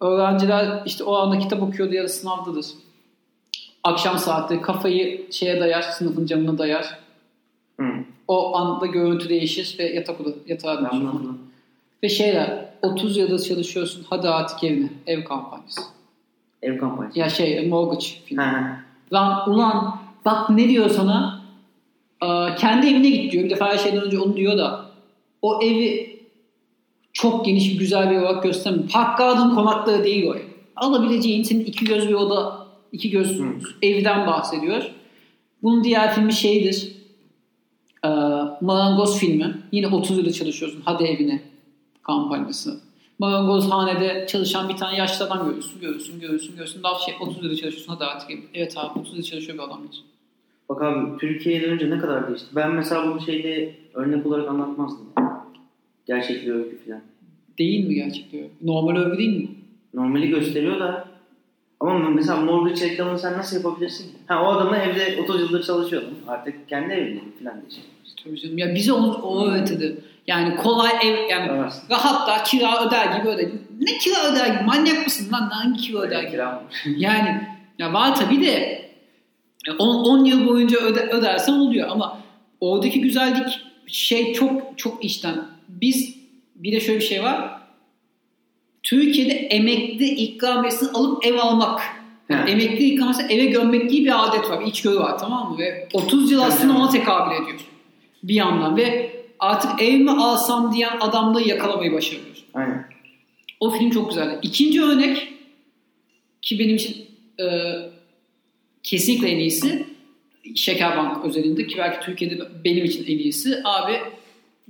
Öğrenciler işte o anda kitap okuyordu ya da sınavdadır. Akşam saati kafayı şeye dayar, sınıfın camına dayar. Hı. O anda görüntü değişir ve yatak oda, yatağa dönüşür. Ve şeyler 30 yılda çalışıyorsun hadi artık evine. Ev kampanyası. Ev kampanyası. Ya şey mortgage filmi. Lan ulan bak ne diyor sana? Aa, kendi evine git diyor. Bir defa her şeyden önce onu diyor da o evi çok geniş güzel bir olarak göstermiyor. Park Garden konakları değil o ev. Alabileceğin senin iki göz bir oda, iki göz Hı. evden bahsediyor. Bunun diğer filmi şeydir. Ee, Marangoz filmi. Yine 30 yılda çalışıyorsun. Hadi evine kampanyası. Marangozhanede çalışan bir tane yaşlı adam görüyorsun, görüyorsun, görüyorsun, görüyorsun. Daha şey 30 yılda çalışıyorsun hadi artık. Evet abi 30 yılda çalışıyor bir adamdır. Bak abi Türkiye'den önce ne kadar değişti. Ben mesela bunu şeyde örnek olarak anlatmazdım. Gerçek bir öykü falan. Değil mi gerçekten? Normal övgü değil mi? Normali gösteriyor da ama mesela mortgage reklamını sen nasıl yapabilirsin? Ha o adamla evde 30 yıldır çalışıyordum. Artık kendi evinde falan diyecek. Tabii canım. Ya bize onu, o öğretildi. Yani kolay ev yani Evet. rahat da kira öder gibi öder. Ne kira öder gibi? Manyak mısın lan? Hangi kira öder gibi? Yani ya var tabii de 10 yıl boyunca öde, ödersen oluyor ama oradaki güzellik şey çok çok işten. Biz bir de şöyle bir şey var. Türkiye'de emekli ikramiyesini alıp ev almak. Yani emekli ikramiyesi eve gömmek gibi bir adet var. Bir içgörü var tamam mı? Ve 30 yıl aslında ona tekabül ediyor. Bir yandan ve artık ev mi alsam diyen adamda yakalamayı başarıyoruz. Aynen. O film çok güzeldi. İkinci örnek ki benim için e, kesinlikle en iyisi Şekerbank özelinde ki belki Türkiye'de benim için en iyisi. Abi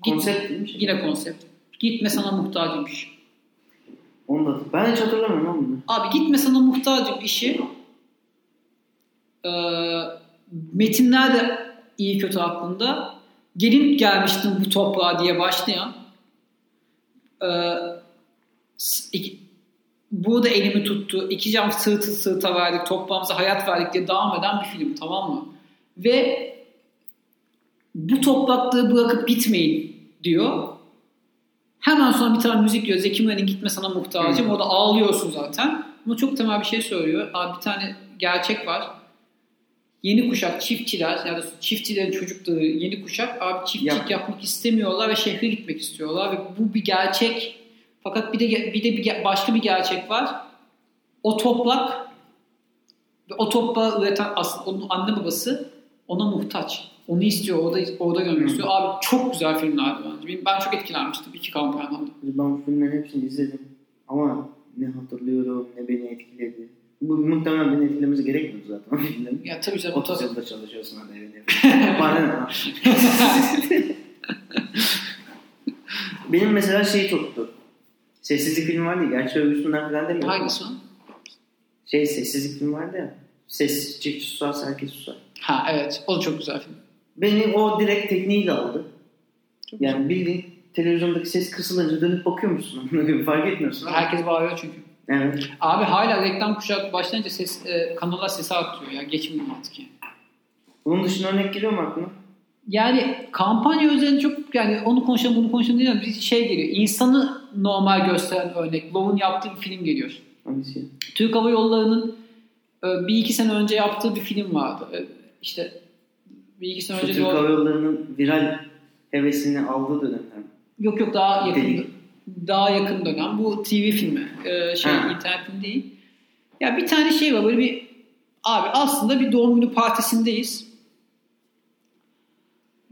git, Konsept yine konsept. Gitme sana muhtacıymış. Onu da ben hiç hatırlamıyorum ama bunu. Abi gitme sana muhtacım işi e, metinler de iyi kötü aklında. Gelin gelmiştim bu toprağa diye başlayan e, iki- burada elimi tuttu. iki cam sırtı sırta verdik. Toprağımıza hayat verdik diye devam eden bir film tamam mı? Ve bu topraklığı bırakıp gitmeyin diyor. Hemen sonra bir tane müzik diyor. Zeki Müren'in gitme sana muhtacım. Hı. Orada ağlıyorsun zaten. Ama çok temel bir şey söylüyor. Abi bir tane gerçek var. Yeni kuşak çiftçiler yani çiftçilerin çocukları yeni kuşak abi çiftçilik Yap. yapmak istemiyorlar ve şehre gitmek istiyorlar ve bu bir gerçek. Fakat bir de bir de bir başka bir gerçek var. O toprak ve o toprağı üreten aslında onun anne babası ona muhtaç. Onu istiyor, orada orada görmek Hı. istiyor. Abi çok güzel filmlerdi bence. Benim- Ben çok etkilenmiştim iki kampanyadan. Ben bu filmlerin hepsini izledim. Ama ne hatırlıyorum ne beni etkiledi. Bu muhtemelen beni etkilemesi gerekmiyordu zaten. Ya tabii canım. 30 yılda çalışıyorsun hadi evine. Bana ne? Benim mesela şey tuttu. Sessizlik filmi vardı ya. Gerçi övgüsünden falan demiyorum. Hangisi o? Şey sessizlik filmi vardı ya. Sessizce susarsa herkes susar. Ha evet. O çok güzel film. Beni o direkt tekniğiyle aldı. Çok Yani bildiğin televizyondaki ses kısılınca dönüp bakıyor musun? Fark etmiyorsun. Herkes bağırıyor çünkü. Evet. Abi hala reklam kuşak başlayınca ses, e, kanallar sesi artıyor ya. Geçmiyor artık yani. Bunun dışında örnek geliyor mu aklına? Yani kampanya üzerine çok yani onu konuşalım bunu konuşalım değil ama bir şey geliyor. İnsanı normal gösteren örnek. Love'un yaptığı bir film geliyor. Hangisi? Türk Hava Yolları'nın e, bir iki sene önce yaptığı bir film vardı. E, İşte bir iki sene Şu önce Türk Hava Yolları'nın viral hevesini aldığı dönemler. Yok yok daha yakın. Daha yakın dönem. Bu TV filmi. Ee, şey Ha. internet filmi değil. Ya bir tane şey var böyle bir abi aslında bir doğum günü partisindeyiz.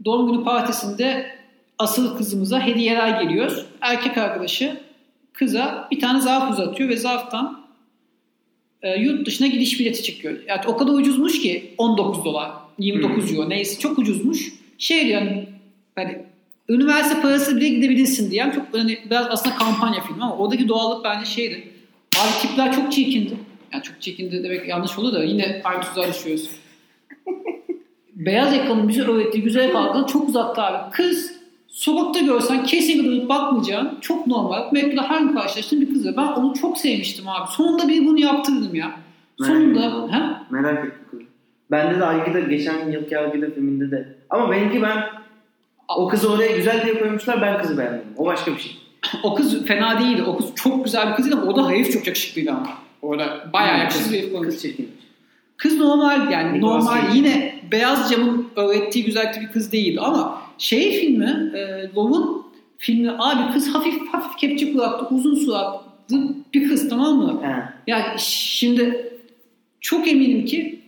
Doğum günü partisinde asıl kızımıza hediyeler geliyor. Erkek arkadaşı kıza bir tane zarf uzatıyor ve zarftan e, yurt dışına gidiş bileti çıkıyor. Yani o kadar ucuzmuş ki 19 dolar, 29 euro neyse çok ucuzmuş. Şey diyor yani hani üniversite parası bile gidebilirsin diyen çok hani biraz aslında kampanya filmi ama oradaki doğallık bence şeydi. Abi tipler çok çirkindi. Yani çok çirkindi demek yanlış olur da yine aynı tuzağa düşüyoruz. Beyaz yakalının bize öğrettiği güzel algıdan çok uzakta abi. Kız sokakta görsen kesinlikle dönüp bakmayacağın çok normal. Metroda her gün karşılaştığın bir kız. ve Ben onu çok sevmiştim abi. Sonunda bir bunu yaptırdım ya. Merak Sonunda. ettim. Merak ettim kızı. Bende de Algıda geçen yılki Algıda filminde de. Ama benimki ben o kızı oraya güzel diye koymuşlar ben kızı beğenmedim. O başka bir şey. O kız fena değildi. O kız çok güzel bir kızdı ama o da herif çok yakışıklıydı ama. Orada bayağı yakışıklı bir herif koymuş. Kız çirkin. Kız normal yani Nicolas normal Cage. yine beyaz camın öğrettiği güzellikte bir kız değildi ama şey filmi e, Love'un filmi abi kız hafif hafif kepçe kulaklı uzun suratlı bir kız tamam mı? He. Yani şimdi çok eminim ki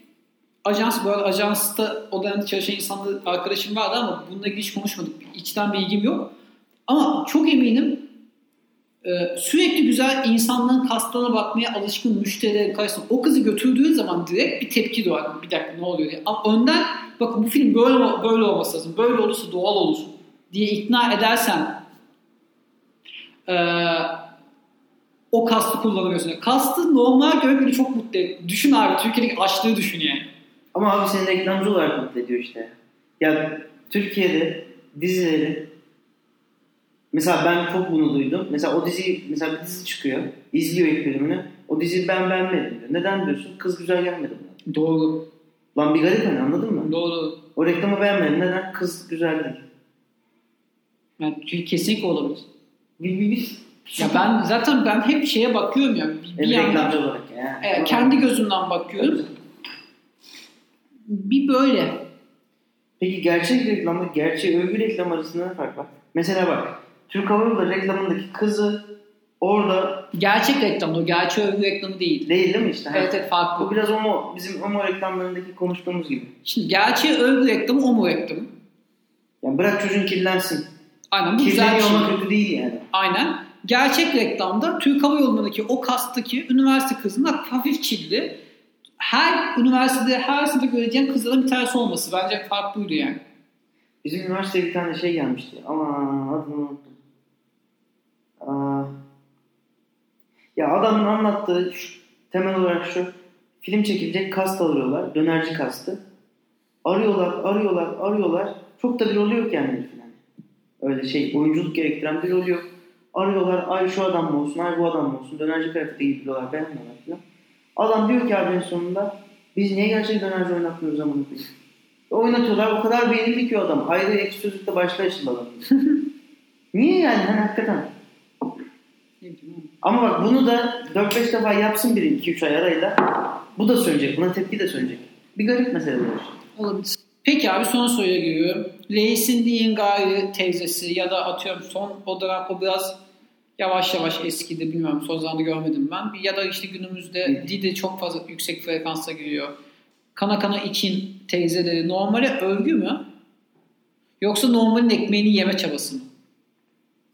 ajans bu arada ajansta o dönemde çalışan insanlar arkadaşım vardı ama bununla ilgili hiç konuşmadık. İçten bilgim yok. Ama çok eminim e, sürekli güzel insanların kaslarına bakmaya alışkın müşterilerin karşısında o kızı götürdüğün zaman direkt bir tepki doğar. Bir dakika ne oluyor diye. Ama önden bakın bu film böyle böyle olması lazım. Böyle olursa doğal olur diye ikna edersen e, o kastı kullanıyorsun. Kastı normal beni çok mutlu ediyor. Düşün abi Türkiye'deki açlığı düşün yani. Ama abi seni reklamcı olarak mutlu ediyor işte. Ya Türkiye'de dizileri mesela ben çok bunu duydum. Mesela o dizi mesela bir dizi çıkıyor. izliyor ilk bölümünü. O diziyi ben beğenmedim diyor. Neden diyorsun? Kız güzel gelmedi bana. Doğru. Lan bir garip hani anladın mı? Doğru. O reklamı beğenmedim. Neden? Kız güzel değil. Yani kesinlikle olabilir. Bir, bir, bir. Ya ben zaten ben hep şeye bakıyorum ya. Bir, bir Evet, yandan reklamcı olarak ya. Evet, kendi gözümden bakıyorum. Bir böyle. Peki gerçek reklamla gerçek övgü reklam arasında ne fark var? Mesela bak Türk Hava Yolları reklamındaki kızı orada Gerçek reklam o. Gerçek övgü reklamı değil. değil değil mi işte? Evet evet Bu farklı. biraz homo, bizim homo reklamlarındaki konuştuğumuz gibi. Şimdi gerçek övgü reklamı o mu reklamı? Yani bırak çocuğun kirlensin. Aynen bu güzel bir Kirleniyor şey. olmak kötü değil yani. Aynen. Gerçek reklamda Türk Hava Yolları'ndaki o kasttaki üniversite kızının hafif çilli. Her üniversitede her sınıfta göreceğin kızların bir tanesi olması. Bence fark buydu yani. Bizim üniversiteye bir tane şey gelmişti ama adını unuttum. Aa, ya adamın anlattığı şu, temel olarak şu film çekilecek kast alıyorlar. Dönerci kastı. Arıyorlar, arıyorlar, arıyorlar. Çok da bir rolü yok yani herifin. Öyle şey oyunculuk gerektiren bir rolü yok. Arıyorlar ay şu adam mı olsun, ay bu adam mı olsun. Dönerci kıyafeti giydiriyorlar, beğenmiyorlar falan. Adam diyor ki abi en sonunda biz niye gerçek dönerci oynatmıyoruz zaman koyayım? Oynatıyorlar o kadar beğenildi ki adam. Ayrı ekşi sözlükte başlayışın adam. niye yani hani hakikaten? Ama bak bunu da 4-5 defa yapsın biri 2-3 ay arayla. Bu da sönecek. Buna tepki de sönecek. Bir garip mesele bu. Olabilir. Peki abi son soruya giriyorum. Leisin Diyen gayri teyzesi ya da atıyorum son o dönem o biraz yavaş yavaş eskidi son zamanlarda görmedim ben. Ya da işte günümüzde Didi çok fazla yüksek frekansa giriyor. Kana kana için teyzeleri normale övgü mü? Yoksa normalin ekmeğini yeme çabası mı?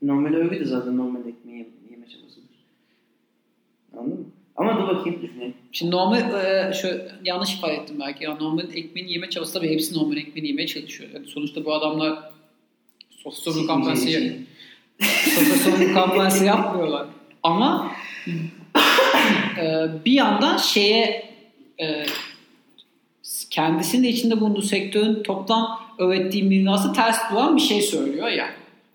Normal övgü de zaten normal ekmeği yeme, yeme çabasıdır. Anladın mı? Ama dur bakayım düşüneyim. Şimdi normal e, şöyle yanlış ifade ettim belki. Ya normalin ekmeğini yeme çabası tabii hepsi normal ekmeğini yemeye çalışıyor. Yani sonuçta bu adamlar sosyal sorumlu kampanyası Sorumlu kampanyası yapmıyorlar. Ama e, bir yandan şeye e, kendisinin de içinde bulunduğu sektörün toplam öğrettiği mirası ters duran bir şey söylüyor ya.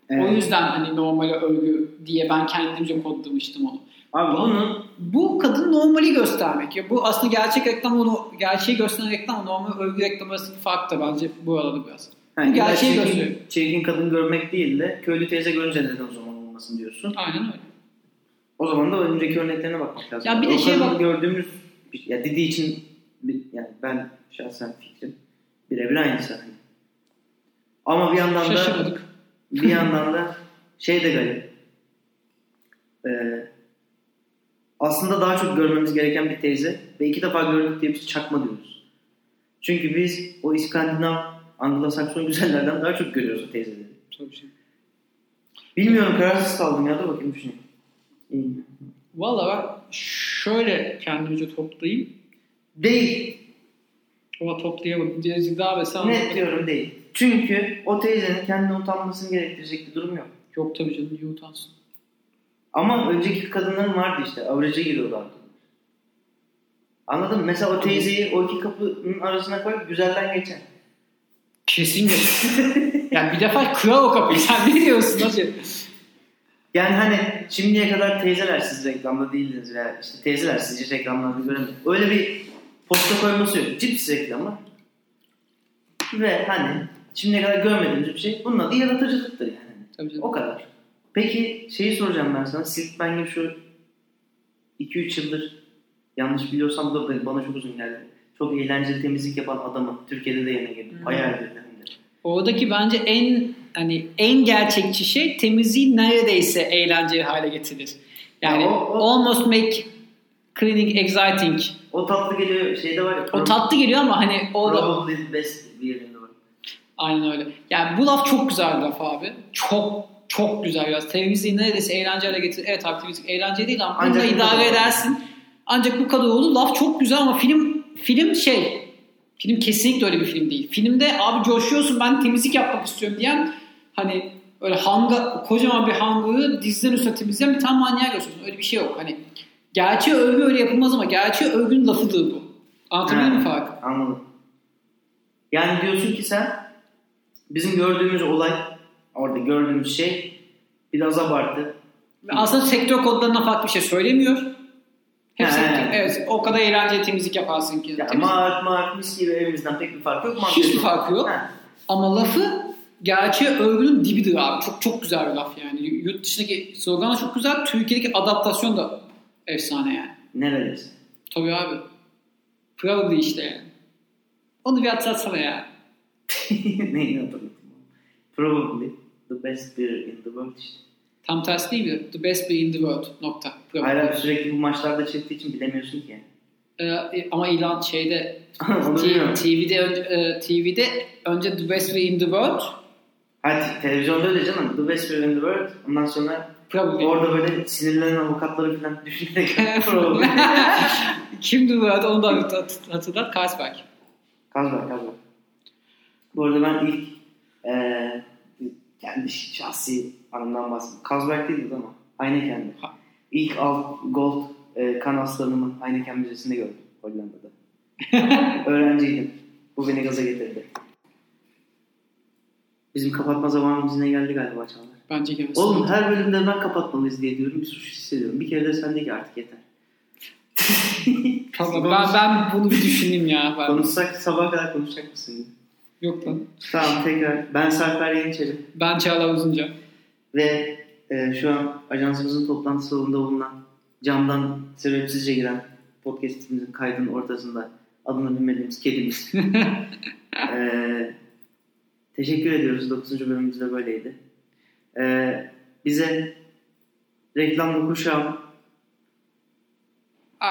Evet. O yüzden hani normale övgü diye ben kendimce kodlamıştım onu. Abi bunun Bu kadın normali göstermek. Ya bu aslında gerçek reklam onu gerçeği gösteren reklam normal övgü reklam arasındaki fark da bence bu arada biraz. Bu gerçeği çirkin, gösteriyor. çirkin kadın görmek değil de köylü teyze görünce neden o zaman olmasın diyorsun. Aynen öyle. O zaman da önceki örneklerine bakmak lazım. Ya bir de o kadını bak- gördüğümüz ya Didi için yani ben şahsen fikrim birebir aynısı. Hani. Ama bir yandan da Şaşırmadık. bir yandan da şey de garip. Ee, aslında daha çok görmemiz gereken bir teyze ve iki defa gördük diye biz çakma diyoruz. Çünkü biz o İskandinav, Anglo-Sakson güzellerden daha çok görüyoruz o teyzeleri. Tabii şey. Bilmiyorum kararsız kaldım ya da bakayım düşüneyim. İyi. Valla ben şöyle kendimce toplayayım. Değil. Ama toplayamadım. Birazcık daha mesela Net diyorum değil. Çünkü o teyzenin kendine utanmasını gerektirecek bir durum yok. Yok tabii canım niye utansın. Ama önceki kadınların vardı işte. Avraja giriyorlardı. Anladın mı? Mesela o teyzeyi o iki kapının arasına koyup güzelden geçer. Kesin geç. yani bir defa kırar o kapıyı. Sen ne diyorsun hacı? Yani hani şimdiye kadar teyzeler siz reklamda değildiniz veya işte teyzeler sizce reklamlarda göremiyor. Öyle bir posta koyması yok. Cips reklamı. Ve hani şimdiye kadar görmediğimiz bir şey. Bunun adı yaratıcılıktır yani. Tabii canım. O kadar. Peki şeyi soracağım ben sana. Silk Bang'in şu 2-3 yıldır yanlış biliyorsam da bana çok uzun geldi. Çok eğlenceli temizlik yapan adamı Türkiye'de de yerine geldi. Hmm. Bayağı de. Oradaki bence en hani en gerçekçi şey temizliği neredeyse eğlenceli hale getirir. Yani Ya o- o- almost make cleaning exciting. O tatlı geliyor şeyde var ya. O tatlı geliyor ama hani o da Probably the best bir yerinde var. aynen öyle. Yani bu laf çok güzel laf abi. Çok çok güzel biraz. Temizliği neredeyse eğlenceli hale getirir. Evet abi temizlik eğlenceli değil ama Ancak bununla bu idare edersin. Ancak bu kadar olur. Laf çok güzel ama film film şey film kesinlikle öyle bir film değil. Filmde abi coşuyorsun ben temizlik yapmak istiyorum diyen hani öyle hanga, kocaman bir hangırı dizden üstüne temizleyen bir tane manyağa gösteriyorsun. Öyle bir şey yok. Hani gerçeği övgü öyle yapılmaz ama gerçeği övgünün lafıdır bu. Anlatabiliyor muyum farkı? Anladım. Yani diyorsun ki sen bizim gördüğümüz olay orada gördüğümüz şey biraz abartı. Aslında sektör kodlarından farklı bir şey söylemiyor. Hepsi, He. evet, o kadar eğlenceli temizlik yaparsın ki. Ya Temizlik- mağarak mis gibi evimizden pek bir farkı yok. Hiçbir Mantıklı. farkı yok. Ha. Ama lafı gerçeğe övgünün dibidir abi. Çok çok güzel bir laf yani. Yurt dışındaki slogan da çok güzel. Türkiye'deki adaptasyon da efsane yani. Neredeyse. Tabii abi. Probably işte yani. Onu bir hatırlatsana ya. Neyini hatırladım. Probably the best beer in the world işte. Tam tersi değil mi? The best beer in the world. Nokta. Hayır abi, sürekli bu maçlarda çektiği için bilemiyorsun ki. Ee, ama ilan şeyde. TV'de önce, e, TV'de önce The Best Way in the World Hayır televizyonda öyle canım. The best beer in the world. Ondan sonra Probably. orada böyle sinirlenen avukatları falan düşünerek probably. Kimdi bu arada onu da hat- hatırlat. Carlsberg. Kazma kazma. Bu arada ben ilk eee kendi şahsi anımdan bahsedeyim. Kazberk değildi ama Heineken'de. Ha. İlk alt gold e, kan aslanımı Heineken Müzesi'nde gördüm Hollanda'da. Öğrenciydim. Bu beni gaza getirdi. Bizim kapatma zamanımız yine geldi galiba Çağlar. Bence gelsin. Oğlum her bölümde ben kapatmalıyız diye diyorum. Bir suç hissediyorum. Bir kere de sen de ki artık yeter. Tamam, ben, ben bunu bir düşüneyim ya. Ben. Konuşsak sabaha kadar konuşacak mısın? Yok lan. Tamam tekrar. Ben Sarper Yeniçeri. Ben Çağlar Uzunca. Ve e, şu an ajansımızın toplantı salonunda bulunan camdan sebepsizce giren podcastimizin kaydının ortasında adını bilmediğimiz kedimiz. e, teşekkür ediyoruz. 9. bölümümüz de böyleydi. E, bize reklamlı kuşağım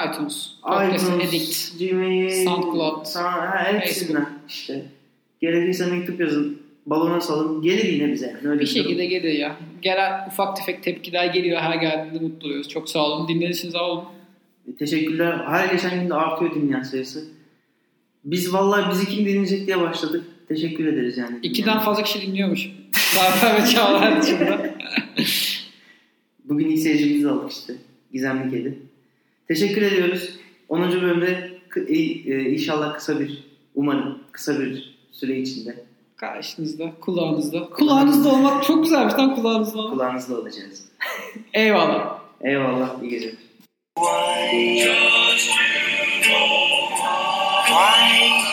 iTunes. Podcast Addict. iTunes, Gmail, SoundCloud, ha, hepsinden işte. Gerekirse mektup yazın, balona salın, gelir yine bize. Yani öyle Bir durum. şekilde geliyor ya. Gelen ufak tefek tepkiler geliyor. Her geldiğinde mutlu oluyoruz. Çok sağ olun. Dinlediğiniz olun. Teşekkürler. Her geçen gün de artıyor dinleyen sayısı. Biz vallahi bizi kim dinleyecek diye başladık. Teşekkür ederiz yani. İkiden fazla kişi dinliyormuş. Zafer ve Çağlar dışında. Bugün ilk seyircimizi aldık işte. Gizemli Kedi. Teşekkür ediyoruz. 10. bölümde e, e, inşallah kısa bir, umarım kısa bir süre içinde Karşınızda, kulağınızda. Kulağınızda olmak çok güzelmiş lan kulağınızda olmak. Kulağınızda olacağız. Eyvallah. Eyvallah. iyi geceler. Why